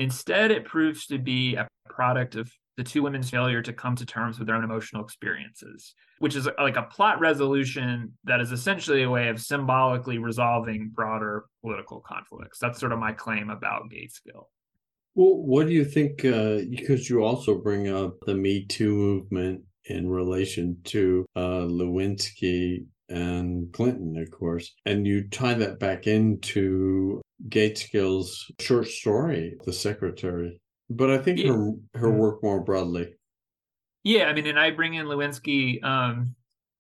[SPEAKER 2] Instead, it proves to be a product of the two women's failure to come to terms with their own emotional experiences, which is like a plot resolution that is essentially a way of symbolically resolving broader political conflicts. That's sort of my claim about Gaitskill.
[SPEAKER 1] Well, what do you think? Uh, because you also bring up the Me Too movement in relation to uh, Lewinsky and Clinton, of course. And you tie that back into Gaitskill's short story, The Secretary. But I think yeah. her her work more broadly.
[SPEAKER 2] Yeah, I mean, and I bring in Lewinsky. Um,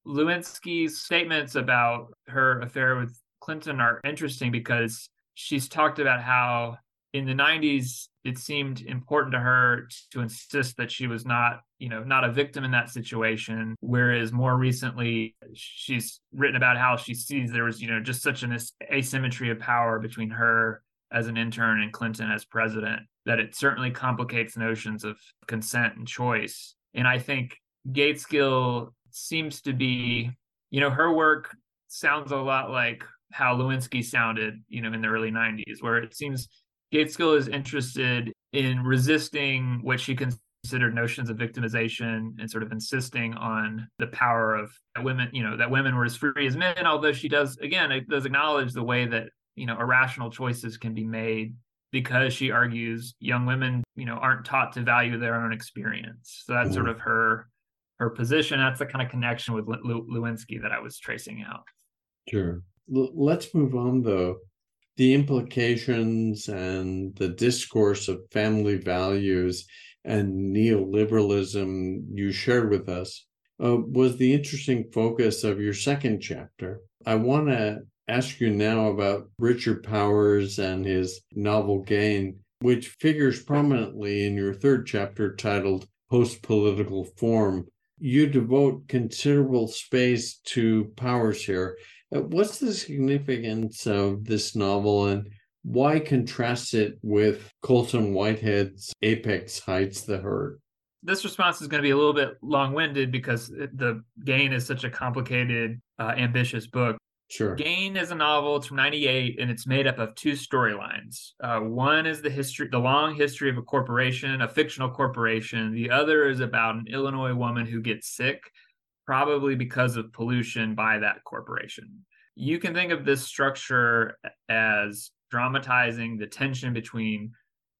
[SPEAKER 2] Lewinsky's statements about her affair with Clinton are interesting because she's talked about how in the 90s it seemed important to her to insist that she was not you know not a victim in that situation. Whereas more recently she's written about how she sees there was you know just such an asymmetry of power between her as an intern and clinton as president that it certainly complicates notions of consent and choice. And i think Gaitskill seems to be you know her work sounds a lot like how lewinsky sounded you know in the early 90s where it seems Gaitskill is interested in resisting what she considered notions of victimization and sort of insisting on the power of women, you know, that women were as free as men, although she does, again, it does acknowledge the way that, you know, irrational choices can be made because she argues young women, you know, aren't taught to value their own experience. So that's mm-hmm. sort of her her position. That's the kind of connection with Lewinsky that I was tracing out.
[SPEAKER 1] Sure. L- let's move on though the implications and the discourse of family values and neoliberalism you shared with us uh, was the interesting focus of your second chapter. I want to ask you now about Richard Powers and his novel Gain, which figures prominently in your third chapter titled Post Political Form. You devote considerable space to Powers here uh, what's the significance of this novel and why contrast it with Colson Whitehead's Apex Hides the Hurt?
[SPEAKER 2] This response is going to be a little bit long winded because the Gain is such a complicated, uh, ambitious book.
[SPEAKER 1] Sure.
[SPEAKER 2] Gain is a novel. It's from '98, and it's made up of two storylines. Uh, one is the history, the long history of a corporation, a fictional corporation. The other is about an Illinois woman who gets sick probably because of pollution by that corporation. You can think of this structure as dramatizing the tension between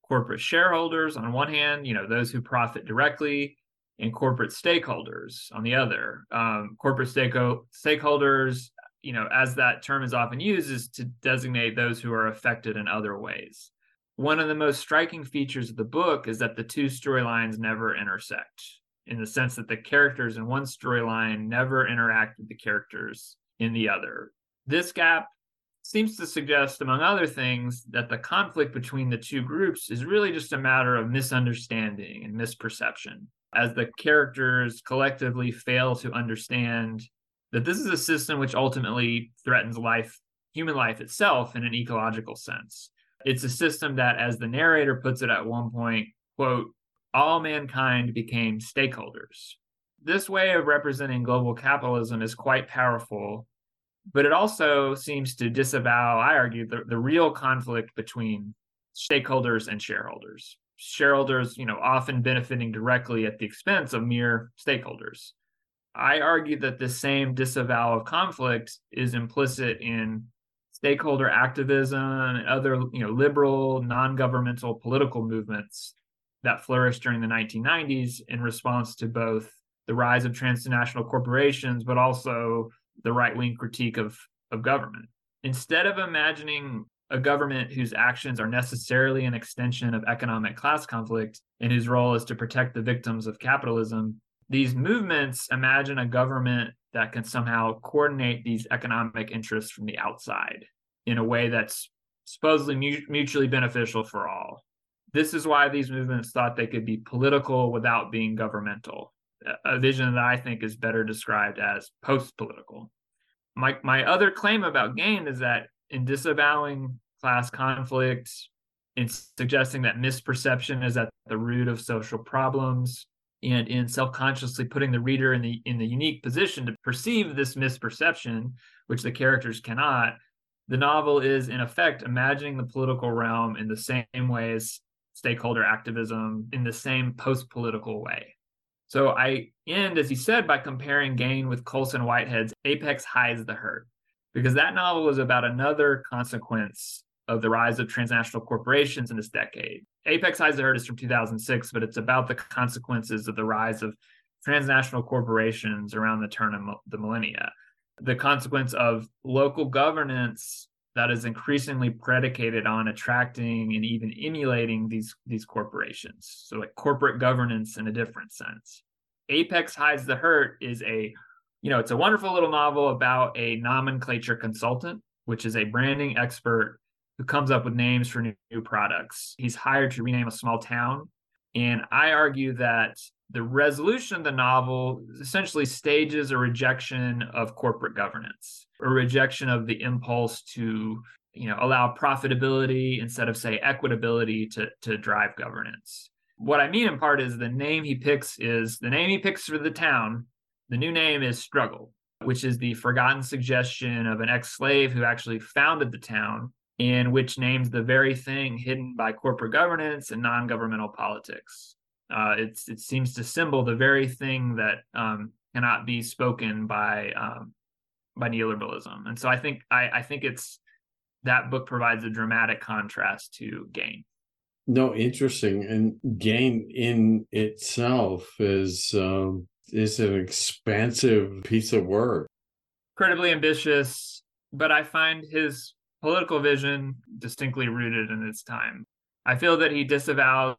[SPEAKER 2] corporate shareholders on one hand, you know, those who profit directly, and corporate stakeholders on the other. Um, corporate stakeholders, you know, as that term is often used, is to designate those who are affected in other ways. One of the most striking features of the book is that the two storylines never intersect in the sense that the characters in one storyline never interact with the characters in the other. This gap seems to suggest, among other things, that the conflict between the two groups is really just a matter of misunderstanding and misperception, as the characters collectively fail to understand that this is a system which ultimately threatens life, human life itself, in an ecological sense. It's a system that, as the narrator puts it at one point, quote, all mankind became stakeholders. This way of representing global capitalism is quite powerful but it also seems to disavow, I argue, the, the real conflict between stakeholders and shareholders. Shareholders, you know, often benefiting directly at the expense of mere stakeholders. I argue that the same disavow of conflict is implicit in stakeholder activism and other, you know, liberal, non-governmental political movements that flourished during the 1990s in response to both the rise of transnational corporations, but also the right wing critique of, of government. Instead of imagining a government whose actions are necessarily an extension of economic class conflict and whose role is to protect the victims of capitalism, these movements imagine a government that can somehow coordinate these economic interests from the outside in a way that's supposedly mutually beneficial for all. This is why these movements thought they could be political without being governmental a vision that I think is better described as post political. My, my other claim about Gain is that in disavowing class conflict, in suggesting that misperception is at the root of social problems, and in self-consciously putting the reader in the in the unique position to perceive this misperception, which the characters cannot, the novel is in effect imagining the political realm in the same way as stakeholder activism, in the same post-political way. So I end, as you said, by comparing Gain with Colson Whitehead's Apex Hides the Hurt, because that novel is about another consequence of the rise of transnational corporations in this decade. Apex Hides the Hurt is from 2006, but it's about the consequences of the rise of transnational corporations around the turn of the millennia. The consequence of local governance that is increasingly predicated on attracting and even emulating these these corporations. So like corporate governance in a different sense. Apex hides the hurt is a you know it's a wonderful little novel about a nomenclature consultant which is a branding expert who comes up with names for new, new products. He's hired to rename a small town. And i argue that the resolution of the novel essentially stages a rejection of corporate governance, a rejection of the impulse to you know allow profitability instead of say equitability to to drive governance. What I mean in part is the name he picks is the name he picks for the town. The new name is Struggle, which is the forgotten suggestion of an ex-slave who actually founded the town and which names the very thing hidden by corporate governance and non-governmental politics. Uh, it's it seems to symbol the very thing that um, cannot be spoken by um, by neoliberalism. And so I think I, I think it's that book provides a dramatic contrast to Gain.
[SPEAKER 1] No, interesting. And Gain in itself is um, is an expansive piece of work.
[SPEAKER 2] Incredibly ambitious, but I find his political vision distinctly rooted in its time. I feel that he disavows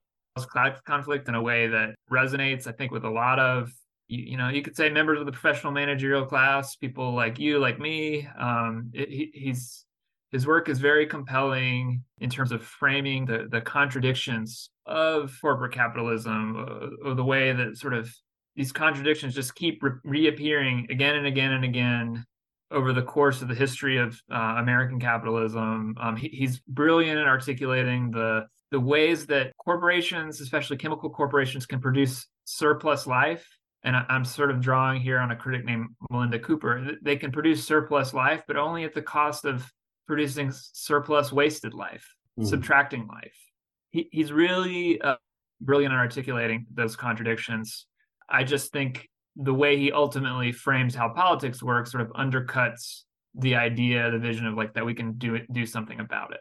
[SPEAKER 2] conflict in a way that resonates, I think, with a lot of you, know you could say members of the professional managerial class, people like you, like me. Um, it, he, he's his work is very compelling in terms of framing the the contradictions of corporate capitalism, uh, or the way that sort of these contradictions just keep re- reappearing again and again and again over the course of the history of uh, American capitalism. Um, he, he's brilliant in articulating the the ways that corporations, especially chemical corporations, can produce surplus life. And I, am sort of drawing here on a critic named Melinda Cooper. They can produce surplus life, but only at the cost of producing surplus wasted life, mm. subtracting life. He, he's really uh, brilliant in articulating those contradictions. I just think the way he ultimately frames how politics works sort of undercuts the idea, the vision of like that we can do it, do something about it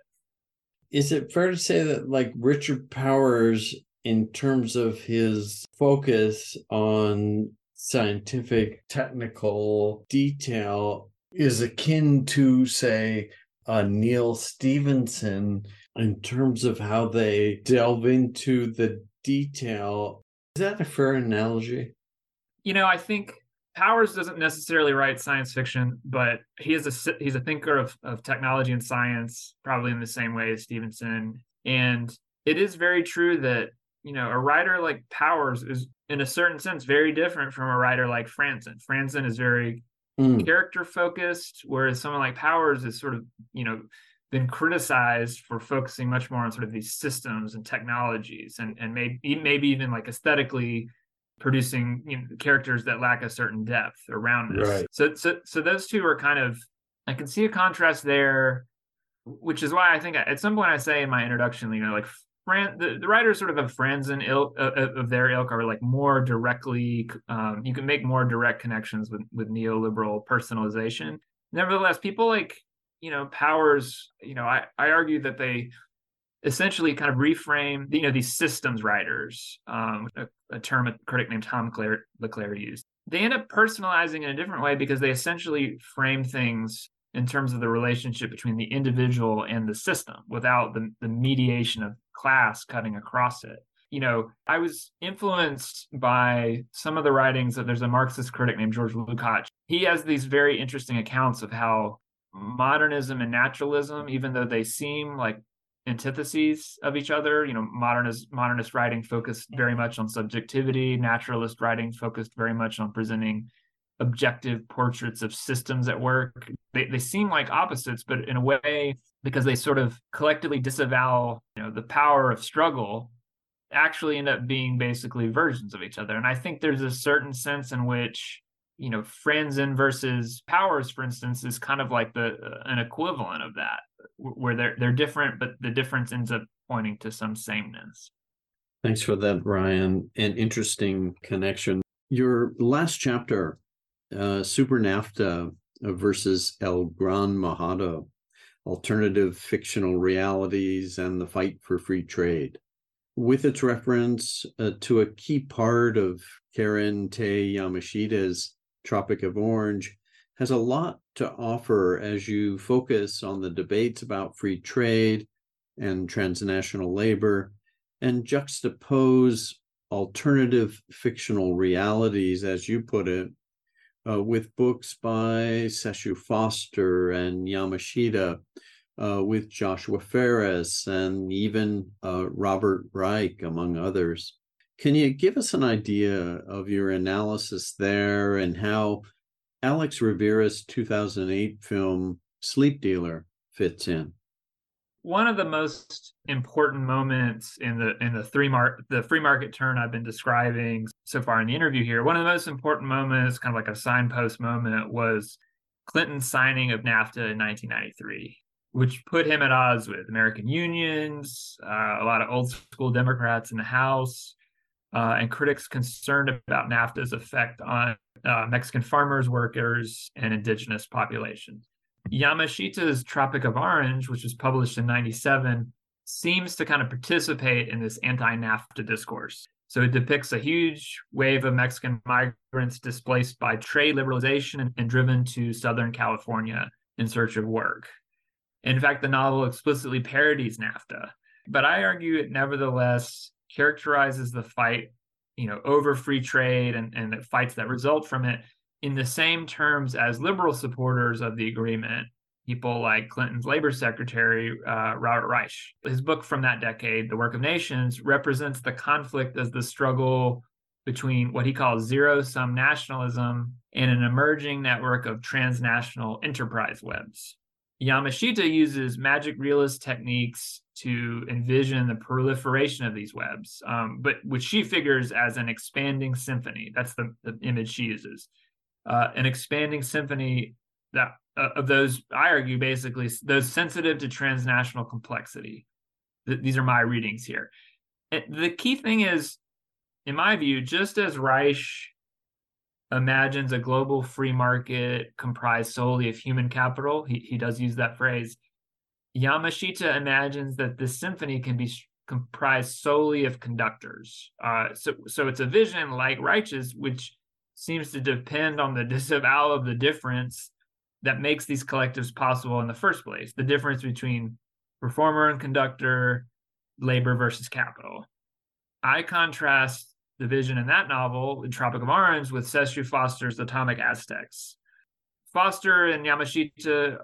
[SPEAKER 1] is it fair to say that like Richard Powers, in terms of his focus on scientific technical detail, is akin to say uh, Neal Stephenson in terms of how they delve into the detail? Is that a fair analogy?
[SPEAKER 2] You know, I think Powers doesn't necessarily write science fiction, but he is a he's a thinker of, of technology and science, probably in the same way as Stephenson. And it is very true that you know a writer like Powers is, in a certain sense, very different from a writer like Franzen. Franzen is very mm. character focused, whereas someone like Powers is sort of you know been criticized for focusing much more on sort of these systems and technologies and and maybe maybe even like aesthetically producing you know, characters that lack a certain depth around this. Right. So so so those two are kind of I can see a contrast there, which is why I think at some point I say in my introduction, you know, like Fran, the, the writers sort of of Franzen ilk uh, uh, of their ilk are like more directly. Um, you can make more direct connections with with neoliberal personalization. Nevertheless, people like you know Powers. You know, I I argue that they essentially kind of reframe you know these systems writers um, a, a, term a critic named Tom LeClair used. They end up personalizing in a different way because they essentially frame things in terms of the relationship between the individual and the system without the, the mediation of class cutting across it. You know i was influenced by some of the writings that there's a marxist critic named george lukács. He has these very interesting accounts of how modernism and naturalism even though they seem like antitheses of each other. You know, modernist modernist writing focused very much on subjectivity. Naturalist writing focused very much on presenting objective portraits of systems at work. They they seem like opposites, but in a way, because they sort of collectively disavow, you know, the power of struggle, actually end up being basically versions of each other. And I think there's a certain sense in which you know Franzen versus Powers, for instance, is kind of like the an equivalent of that, where they're they're different, but the difference ends up pointing to some sameness.
[SPEAKER 1] Thanks for that, Ryan. An interesting connection. Your last chapter, uh, Super NAFTA versus El Gran Mojado, alternative fictional realities and the fight for free trade. With its reference uh, to a key part of Karen Tei Yamashita's Tropic of Orange, has a lot to offer as you focus on the debates about free trade and transnational labor and juxtapose alternative fictional realities, as you put it, uh, with books by Seshu Foster and Yamashita, uh, with Joshua Ferris and even uh, Robert Reich, among others. Can you give us an idea of your analysis there and how Alex Rivera's 2008 film Sleep Dealer fits in?
[SPEAKER 2] One of the most important moments in the in the three mark the free market turn I've been describing so far in the interview here, one of the most important moments, kind of like a signpost moment, was Clinton's signing of NAFTA in 1993 which put him at odds with American unions, uh, a lot of old school Democrats in the House, uh, and critics concerned about NAFTA's effect on uh, Mexican farmers, workers, and indigenous populations. Yamashita's Tropic of Orange, which was published in 97, seems to kind of participate in this anti NAFTA discourse. So it depicts a huge wave of Mexican migrants displaced by trade liberalization and, and driven to Southern California in search of work. In fact, the novel explicitly parodies NAFTA. But I argue it nevertheless characterizes the fight, you know, over free trade and, and the fights that result from it in the same terms as liberal supporters of the agreement, people like Clinton's labor secretary, uh, Robert Reich. His book from that decade, The Work of Nations, represents the conflict as the struggle between what he calls zero sum nationalism and an emerging network of transnational enterprise webs. Yamashita uses magic realist techniques to envision the proliferation of these webs, um, but which she figures as an expanding symphony. That's the, the image she uses. Uh, an expanding symphony that uh, of those, I argue, basically those sensitive to transnational complexity. Th- these are my readings here. And the key thing is, in my view, just as Reich imagines a global free market comprised solely of human capital, he, he does use that phrase Yamashita imagines that this symphony can be comprised solely of conductors. Uh, so, so it's a vision like Reich's, which seems to depend on the disavowal of the difference that makes these collectives possible in the first place. The difference between performer and conductor, labor versus capital. I contrast the vision in that novel, in Tropic of Orange, with Seshu Foster's Atomic Aztecs. Foster and Yamashita,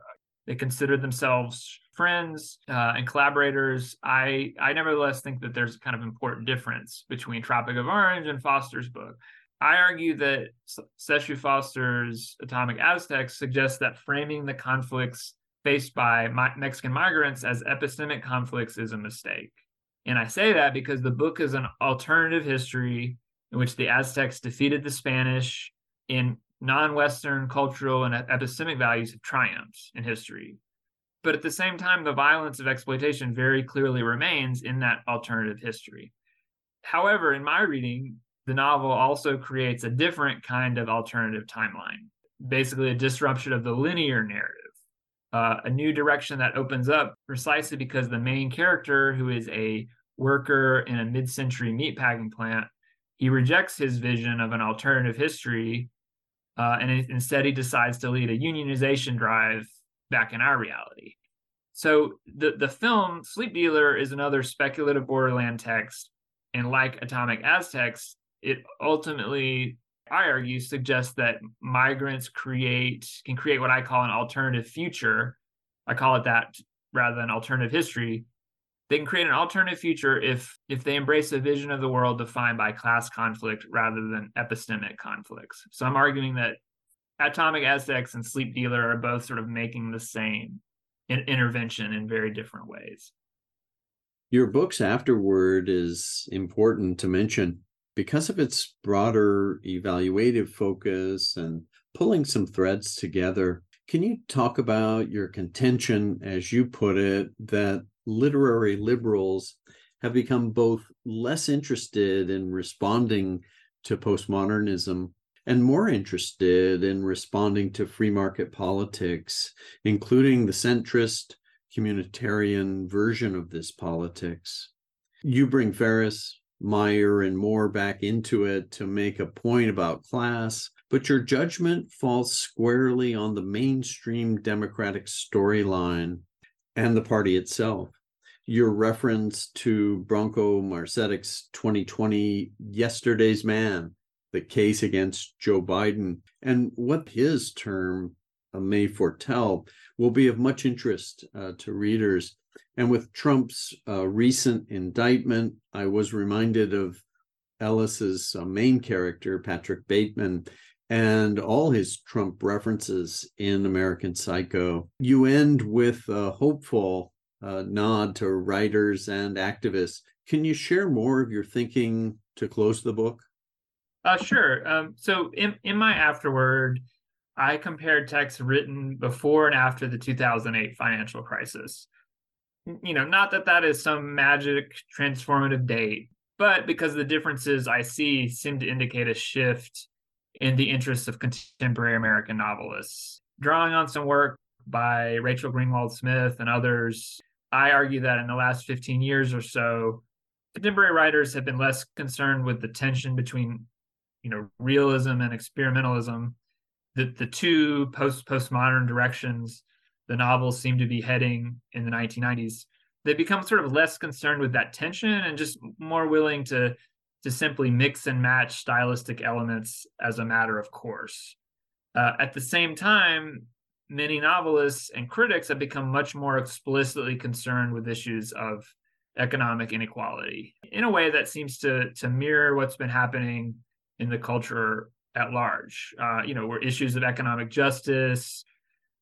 [SPEAKER 2] they considered themselves friends uh, and collaborators. I I nevertheless think that there's a kind of important difference between Tropic of Orange and Foster's book. I argue that Seshu Foster's Atomic Aztecs suggests that framing the conflicts faced by Mexican migrants as epistemic conflicts is a mistake. And I say that because the book is an alternative history in which the Aztecs defeated the Spanish in non-Western cultural and epistemic values have triumphed in history. But at the same time, the violence of exploitation very clearly remains in that alternative history. However, in my reading, the novel also creates a different kind of alternative timeline, basically a disruption of the linear narrative, uh, a new direction that opens up precisely because the main character, who is a worker in a mid-century meatpacking plant, he rejects his vision of an alternative history, uh, and instead he decides to lead a unionization drive back in our reality. So the the film Sleep Dealer is another speculative borderland text, and like Atomic Aztecs, it ultimately i argue suggests that migrants create can create what i call an alternative future i call it that rather than alternative history they can create an alternative future if if they embrace a vision of the world defined by class conflict rather than epistemic conflicts. So i'm arguing that atomic aztecs and sleep dealer are both sort of making the same in- intervention in very different ways.
[SPEAKER 1] Your books afterword is important to mention because of its broader evaluative focus and pulling some threads together, can you talk about your contention, as you put it, that literary liberals have become both less interested in responding to postmodernism and more interested in responding to free market politics, including the centrist communitarian version of this politics? You bring Ferris, Meyer and Moore back into it to make a point about class, but your judgment falls squarely on the mainstream Democratic storyline and the party itself. Your reference to Branko Marcetic's 2020 Yesterday's Man, the case against Joe Biden, and what his term uh, may foretell will be of much interest uh, to readers and with Trump's uh, recent indictment, I was reminded of Ellis's uh, main character, Patrick Bateman, and all his Trump references in American Psycho. You end with a hopeful uh, nod to writers and activists. Can you share more of your thinking to close the book?
[SPEAKER 2] Uh, sure. Um, so in, in my afterword, I compared texts written before and after the 2008 financial crisis you know, not that that is some magic transformative date, but because the differences I see seem to indicate a shift in the interests of contemporary American novelists. Drawing on some work by Rachel Greenwald Smith and others, I argue that in the last 15 years or so, contemporary writers have been less concerned with the tension between, you know, realism and experimentalism. The the two post postmodern directions the novels seem to be heading in the 1990s they become sort of less concerned with that tension and just more willing to to simply mix and match stylistic elements as a matter of course uh, at the same time many novelists and critics have become much more explicitly concerned with issues of economic inequality in a way that seems to to mirror what's been happening in the culture at large uh, you know where issues of economic justice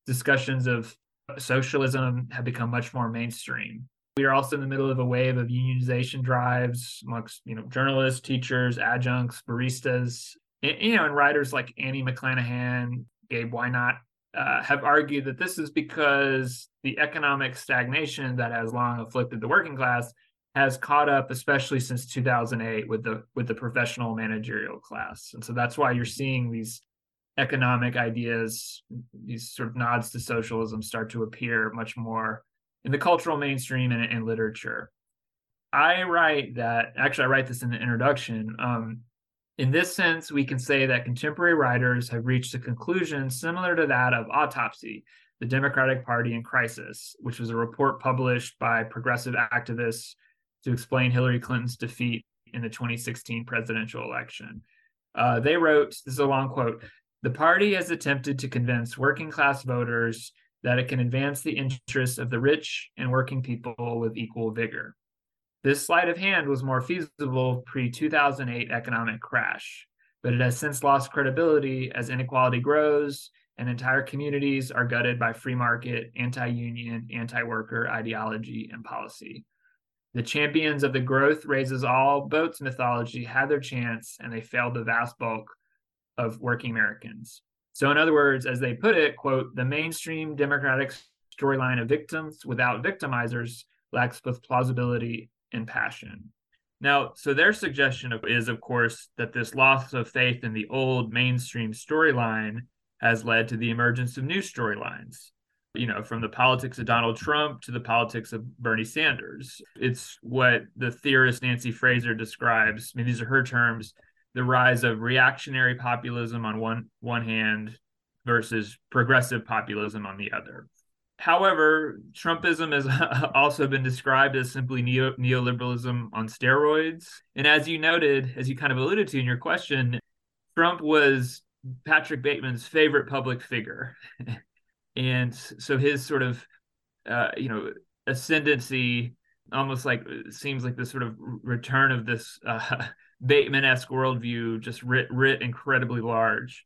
[SPEAKER 2] discussions of socialism have become much more mainstream. We are also in the middle of a wave of unionization drives amongst you know journalists, teachers, adjuncts, baristas, and, you know, and writers like Annie McClanahan, Gabe Winant uh, have argued that this is because the economic stagnation that has long afflicted the working class has caught up, especially since 2008, with the with the professional managerial class, and so that's why you're seeing these economic ideas, these sort of nods to socialism start to appear much more in the cultural mainstream and in literature. I write that, actually, I write this in the introduction. Um, in this sense, we can say that contemporary writers have reached a conclusion similar to that of Autopsy, the Democratic Party in Crisis, which was a report published by progressive activists to explain Hillary Clinton's defeat in the 2016 presidential election. Uh, they wrote this is a long quote the party has attempted to convince working class voters that it can advance the interests of the rich and working people with equal vigor. This sleight of hand was more feasible pre 2008 economic crash, but it has since lost credibility as inequality grows and entire communities are gutted by free market, anti union, anti worker ideology and policy. The champions of the growth raises all boats mythology had their chance and they failed the vast bulk of working Americans. So, in other words, as they put it, quote, the mainstream Democratic storyline of victims without victimizers lacks both plausibility and passion. Now, so their suggestion is, of course, that this loss of faith in the old mainstream storyline has led to the emergence of new storylines. You know, from the politics of Donald Trump to the politics of Bernie Sanders. It's what the theorist Nancy Fraser describes. I mean, these are her terms the rise of reactionary populism on one one hand versus progressive populism on the other. However, Trumpism has also been described as simply neo- neoliberalism on steroids. And as you noted, as you kind of alluded to in your question, Trump was Patrick Bateman's favorite public figure. and so his sort of, uh, you know, ascendancy almost like seems like this sort of return of this uh, Bateman-esque worldview just writ writ incredibly large.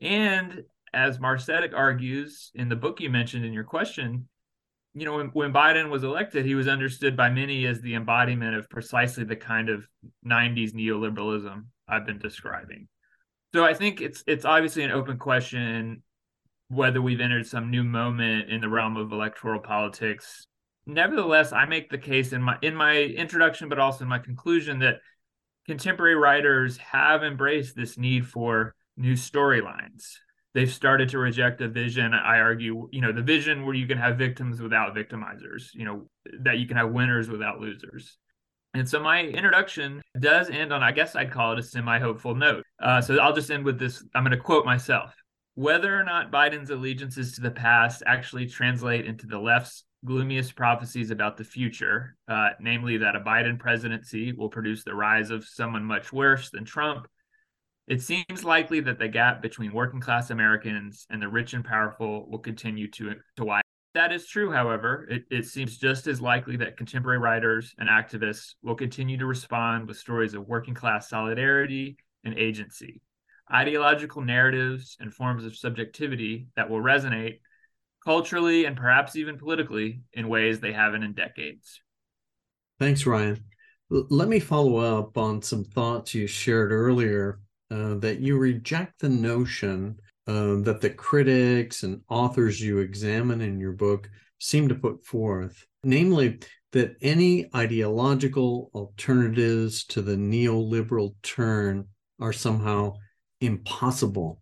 [SPEAKER 2] And as Marcetic argues in the book you mentioned in your question, you know, when, when Biden was elected, he was understood by many as the embodiment of precisely the kind of 90s neoliberalism I've been describing. So I think it's it's obviously an open question whether we've entered some new moment in the realm of electoral politics. Nevertheless, I make the case in my in my introduction, but also in my conclusion that contemporary writers have embraced this need for new storylines. They've started to reject a vision, I argue, you know, the vision where you can have victims without victimizers, you know, that you can have winners without losers. And so my introduction does end on, I guess I'd call it a semi hopeful note. Uh, so I'll just end with this. I'm going to quote myself. Whether or not Biden's allegiances to the past actually translate into the left's gloomiest prophecies about the future, uh, namely that a Biden presidency will produce the rise of someone much worse than Trump, it seems likely that the gap between working class Americans and the rich and powerful will continue to, to widen. That is true, however. It, it seems just as likely that contemporary writers and activists will continue to respond with stories of working class solidarity and agency, ideological narratives and forms of subjectivity that will resonate culturally and perhaps even politically in ways they haven't in decades.
[SPEAKER 1] Thanks, Ryan. L- let me follow up on some thoughts you shared earlier uh, that you reject the notion uh, that the critics and authors you examine in your book seem to put forth, namely that any ideological alternatives to the neoliberal turn are somehow impossible.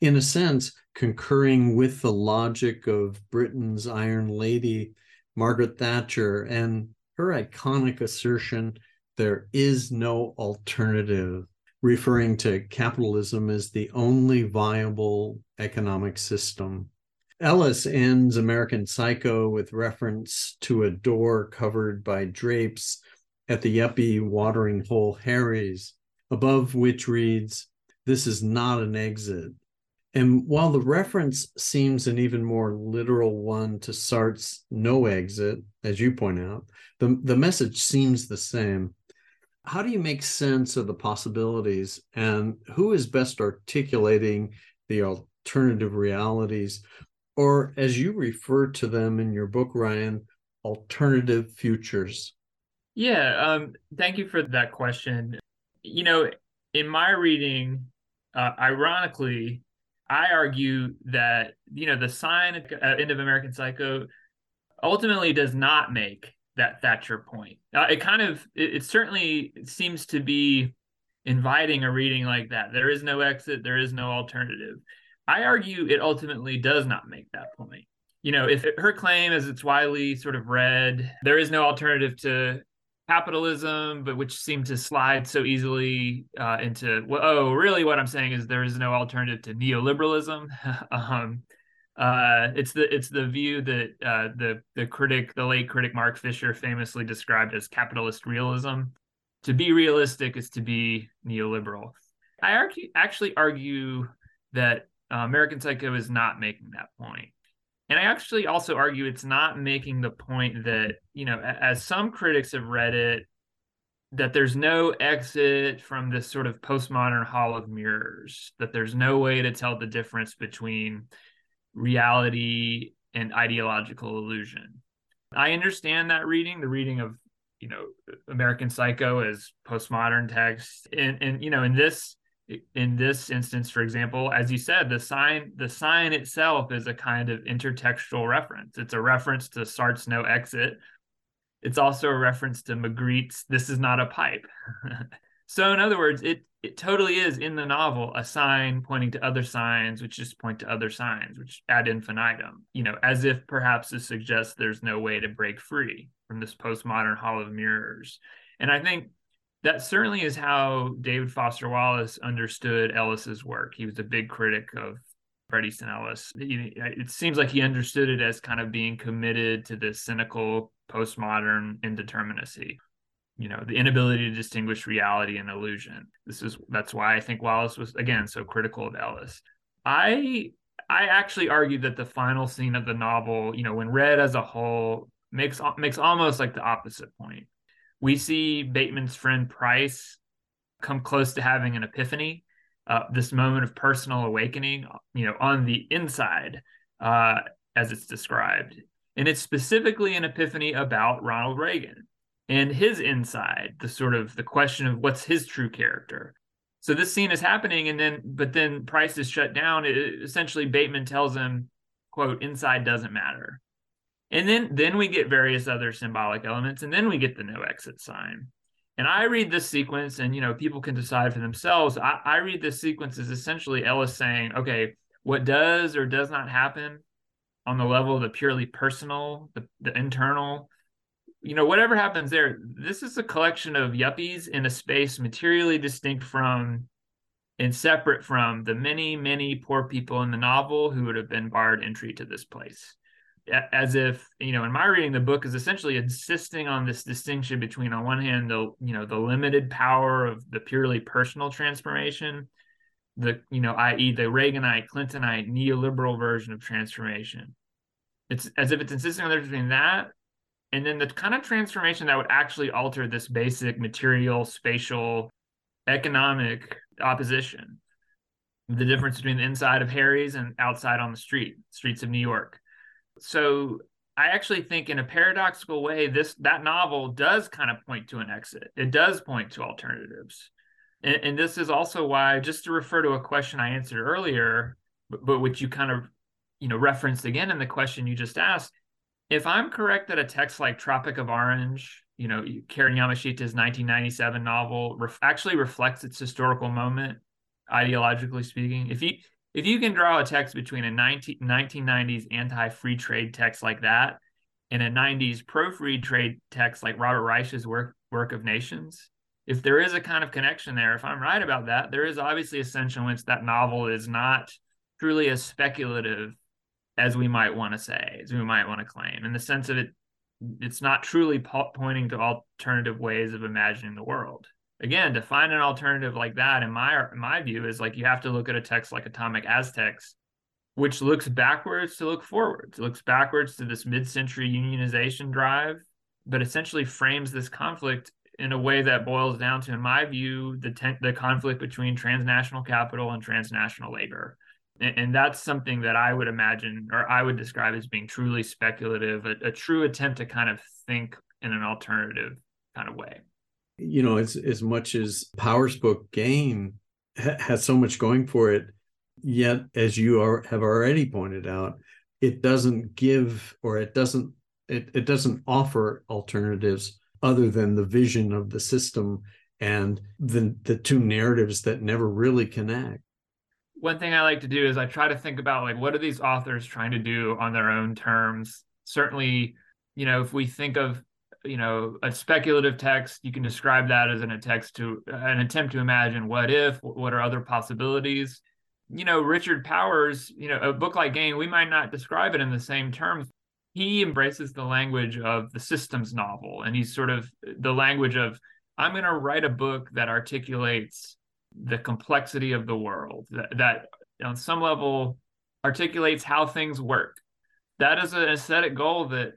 [SPEAKER 1] In a sense, concurring with the logic of Britain's Iron Lady, Margaret Thatcher, and her iconic assertion there is no alternative, referring to capitalism as the only viable economic system. Ellis ends American Psycho with reference to a door covered by drapes at the yuppie watering hole Harry's, above which reads, This is not an exit. And while the reference seems an even more literal one to Sartre's no exit, as you point out, the, the message seems the same. How do you make sense of the possibilities and who is best articulating the alternative realities, or as you refer to them in your book, Ryan, alternative futures?
[SPEAKER 2] Yeah, um, thank you for that question. You know, in my reading, uh, ironically, I argue that you know the sign at end of American Psycho ultimately does not make that Thatcher point. Uh, it kind of it, it certainly seems to be inviting a reading like that. There is no exit. There is no alternative. I argue it ultimately does not make that point. You know, if it, her claim, as it's widely sort of read, there is no alternative to capitalism, but which seem to slide so easily uh, into well, oh, really? What I'm saying is there is no alternative to neoliberalism. um, uh, it's the it's the view that uh, the the critic, the late critic Mark Fisher, famously described as capitalist realism. to be realistic is to be neoliberal. I argue, actually argue that uh, American Psycho is not making that point. And I actually also argue it's not making the point that, you know, as some critics have read it, that there's no exit from this sort of postmodern hall of mirrors, that there's no way to tell the difference between reality and ideological illusion. I understand that reading, the reading of, you know, American Psycho as postmodern text. And and you know, in this in this instance, for example, as you said, the sign the sign itself is a kind of intertextual reference. It's a reference to Sartre's no exit, it's also a reference to Magritte's "This is not a pipe." so, in other words, it it totally is in the novel a sign pointing to other signs, which just point to other signs, which ad infinitum. You know, as if perhaps to suggest there's no way to break free from this postmodern hall of mirrors. And I think that certainly is how David Foster Wallace understood Ellis's work. He was a big critic of Bret Easton Ellis. It seems like he understood it as kind of being committed to this cynical postmodern indeterminacy you know the inability to distinguish reality and illusion. This is that's why i think wallace was again so critical of ellis. I i actually argue that the final scene of the novel you know when read as a whole makes makes almost like the opposite point. We see bateman's friend price come close to having an epiphany uh, this moment of personal awakening you know on the inside uh, as it's described. And it's specifically an epiphany about Ronald Reagan and his inside, the sort of the question of what's his true character. So this scene is happening, and then but then Price is shut down. It, essentially, Bateman tells him, "quote Inside doesn't matter." And then then we get various other symbolic elements, and then we get the no exit sign. And I read this sequence, and you know people can decide for themselves. I, I read this sequence as essentially Ellis saying, "Okay, what does or does not happen on the level of the purely personal, the, the internal, you know, whatever happens there, this is a collection of yuppies in a space materially distinct from and separate from the many, many poor people in the novel who would have been barred entry to this place. As if, you know, in my reading, the book is essentially insisting on this distinction between, on one hand, the, you know, the limited power of the purely personal transformation the you know i.e the reaganite clintonite neoliberal version of transformation it's as if it's insisting on the difference between that and then the kind of transformation that would actually alter this basic material spatial economic opposition. The difference between the inside of harry's and outside on the street streets of new york. So i actually think in a paradoxical way this that novel does kind of point to an exit. It does point to alternatives. And, and, this is also why, just to refer to a question I answered earlier, but, but which you kind of, you know, referenced again in the question you just asked. If I'm correct that a text like Tropic of Orange, you know, Karen Yamashita's 1997 novel, ref- actually reflects its historical moment, ideologically speaking. If you if you can draw a text between a 19, 1990s anti-free trade text like that and a 90s pro-free trade text like Robert Reich's work work of nations, if there is a kind of connection there, if I'm right about that, there is obviously a sense in which that novel is not truly a speculative as we might want to say, as we might want to claim, in the sense of it, it's not truly po- pointing to alternative ways of imagining the world. Again, to find an alternative like that, in my in my view, is like you have to look at a text like Atomic Aztecs, which looks backwards to look forwards. It looks backwards to this mid-century unionization drive, but essentially frames this conflict in a way that boils down to, in my view, the the conflict between transnational capital and transnational labor. And, and, that's something that I would imagine, or I would describe as being truly speculative, a, a true attempt to kind of think in an alternative kind of way.
[SPEAKER 1] You know, as as much as Powers' book Gain ha- has so much going for it, yet as you are, have already pointed out, it doesn't give or it doesn't it, it doesn't offer alternatives other than the vision of the system and the the two narratives that never really connect
[SPEAKER 2] one thing i like to do is i try to think about like what are these authors trying to do on their own terms? Certainly you know if we think of you know a speculative text you can describe that as an attempt to an attempt to imagine what if what are other possibilities? You know richard powers you know a book like Gain, we might not describe it in the same terms. He embraces the language of the systems novel and he's sort of the language of I'm going to write a book that articulates the complexity of the world, that, that on some level articulates how things work. That is an aesthetic goal that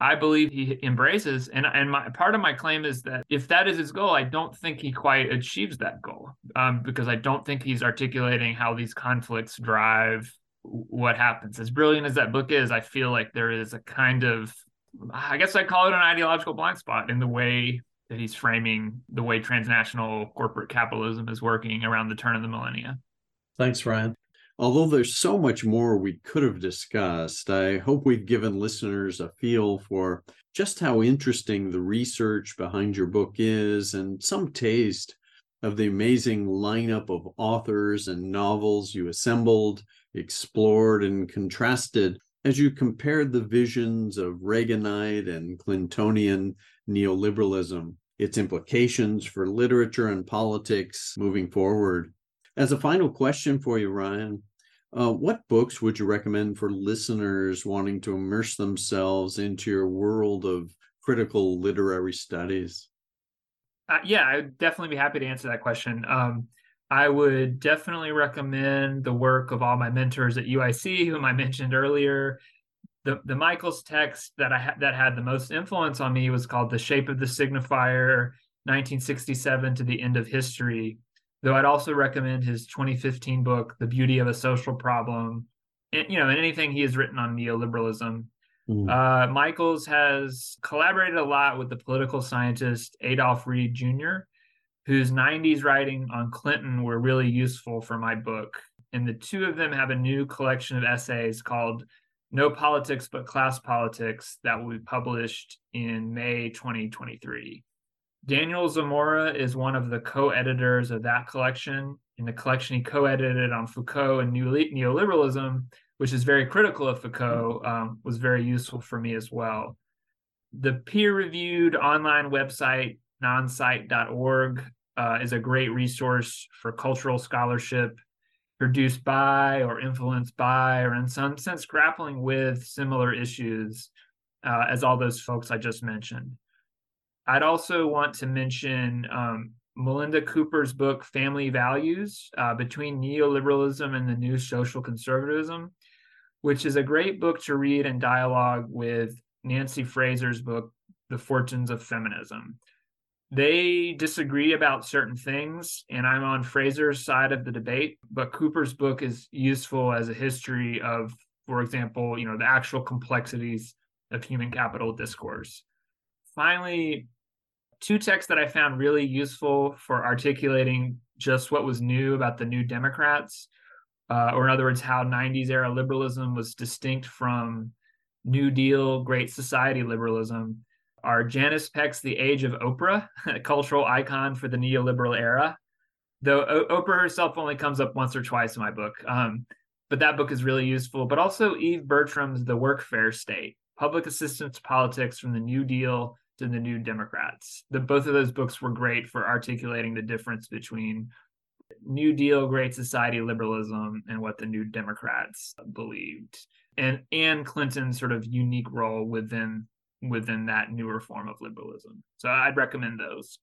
[SPEAKER 2] I believe he embraces. And and my part of my claim is that if that is his goal, I don't think he quite achieves that goal um, because I don't think he's articulating how these conflicts drive what happens. As brilliant as that book is, I feel like there is a kind of I guess I call it an ideological blind spot in the way that he's framing the way transnational corporate capitalism is working around the turn of the millennia.
[SPEAKER 1] Thanks, Ryan. Although there's so much more we could have discussed, I hope we've given listeners a feel for just how interesting the research behind your book is and some taste of the amazing lineup of authors and novels you assembled, explored, and contrasted as you compared the visions of Reaganite and Clintonian neoliberalism, its implications for literature and politics moving forward. As a final question for you, Ryan, uh, what books would you recommend for listeners wanting to immerse themselves into your world of critical literary studies?
[SPEAKER 2] Uh, yeah, I would definitely be happy to answer that question. Um, I would definitely recommend the work of all my mentors at UIC, whom I mentioned earlier. The the Michaels text that I ha- that had the most influence on me was called "The Shape of the Signifier," 1967 to the End of History Though I'd also recommend his 2015 book, The Beauty of a Social Problem, and, you know, and anything he has written on neoliberalism. Mm. Uh, Michaels has collaborated a lot with the political scientist Adolph Reed Jr., whose 90s writing on Clinton were really useful for my book. And the two of them have a new collection of essays called No Politics But Class Politics that will be published in May 2023. Daniel Zamora is one of the co-editors of that collection. In the collection he co-edited on Foucault and neoliberalism, which is very critical of Foucault, um, was very useful for me as well. The peer-reviewed online website nonsite.org uh, is a great resource for cultural scholarship produced by or influenced by or in some sense grappling with similar issues uh, as all those folks I just mentioned. I'd also want to mention um, Melinda Cooper's book, Family Values uh, Between Neoliberalism and the New Social Conservatism, which is a great book to read in dialogue with Nancy Fraser's book, The Fortunes of Feminism. They disagree about certain things, and I'm on Fraser's side of the debate, but Cooper's book is useful as a history of, for example, you know, the actual complexities of human capital discourse. Finally, two texts that I found really useful for articulating just what was new about the New Democrats, uh, or in other words, how 90s era liberalism was distinct from New Deal, Great Society liberalism, are Janice Peck's The Age of Oprah, a cultural icon for the neoliberal era. Though o- Oprah herself only comes up once or twice in my book. Um, but that book is really useful. But also Eve Bertram's The Workfare State, Public Assistance Politics from the New Deal to the New Democrats. The both of those books were great for articulating the difference between New Deal, Great Society liberalism, and what the New Democrats believed, and and Clinton's sort of unique role within within that newer form of liberalism. So I'd recommend those.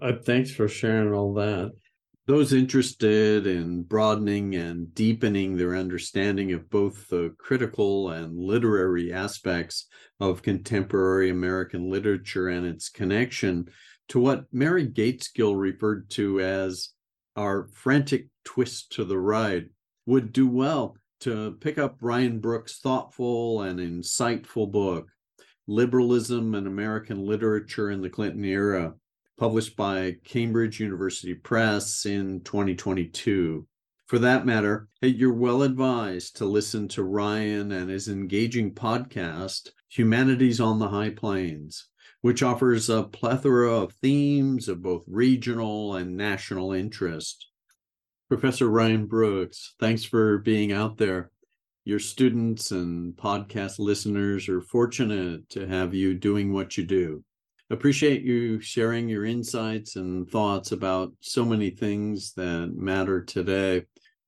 [SPEAKER 1] Uh, thanks for sharing all that. Those interested in broadening and deepening their understanding of both the critical and literary aspects of contemporary American literature and its connection to what Mary Gaitskill referred to as our frantic twist to the right would do well to pick up Ryan Brooks' thoughtful and insightful book, Liberalism and American Literature in the Clinton Era published by Cambridge University Press in 2022. For that matter, you're well advised to listen to Ryan and his engaging podcast, Humanities on the High Plains, which offers a plethora of themes of both regional and national interest. Professor Ryan Brooks, thanks for being out there. Your students and podcast listeners are fortunate to have you doing what you do appreciate you sharing your insights and thoughts about so many things that matter today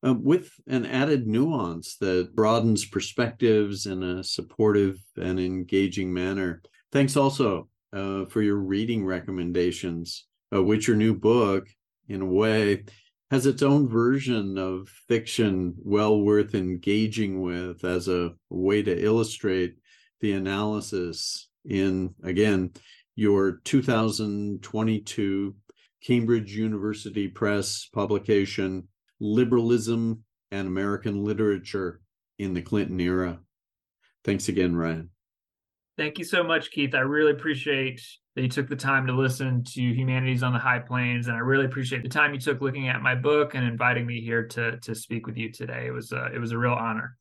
[SPEAKER 1] uh, with an added nuance that broadens perspectives in a supportive and engaging manner. Thanks also uh, for your reading recommendations. uh, which your new book, in a way, has its own version of fiction well worth engaging with as a way to illustrate the analysis in, again, your 2022 Cambridge University Press publication, Liberalism and American Literature in the Clinton Era. Thanks again, Ryan.
[SPEAKER 2] Thank you so much, Keith. I really appreciate that you took the time to listen to Humanities on the High Plains. And I really appreciate the time you took looking at my book and inviting me here to, to speak with you today. It was, a, it was a real honor.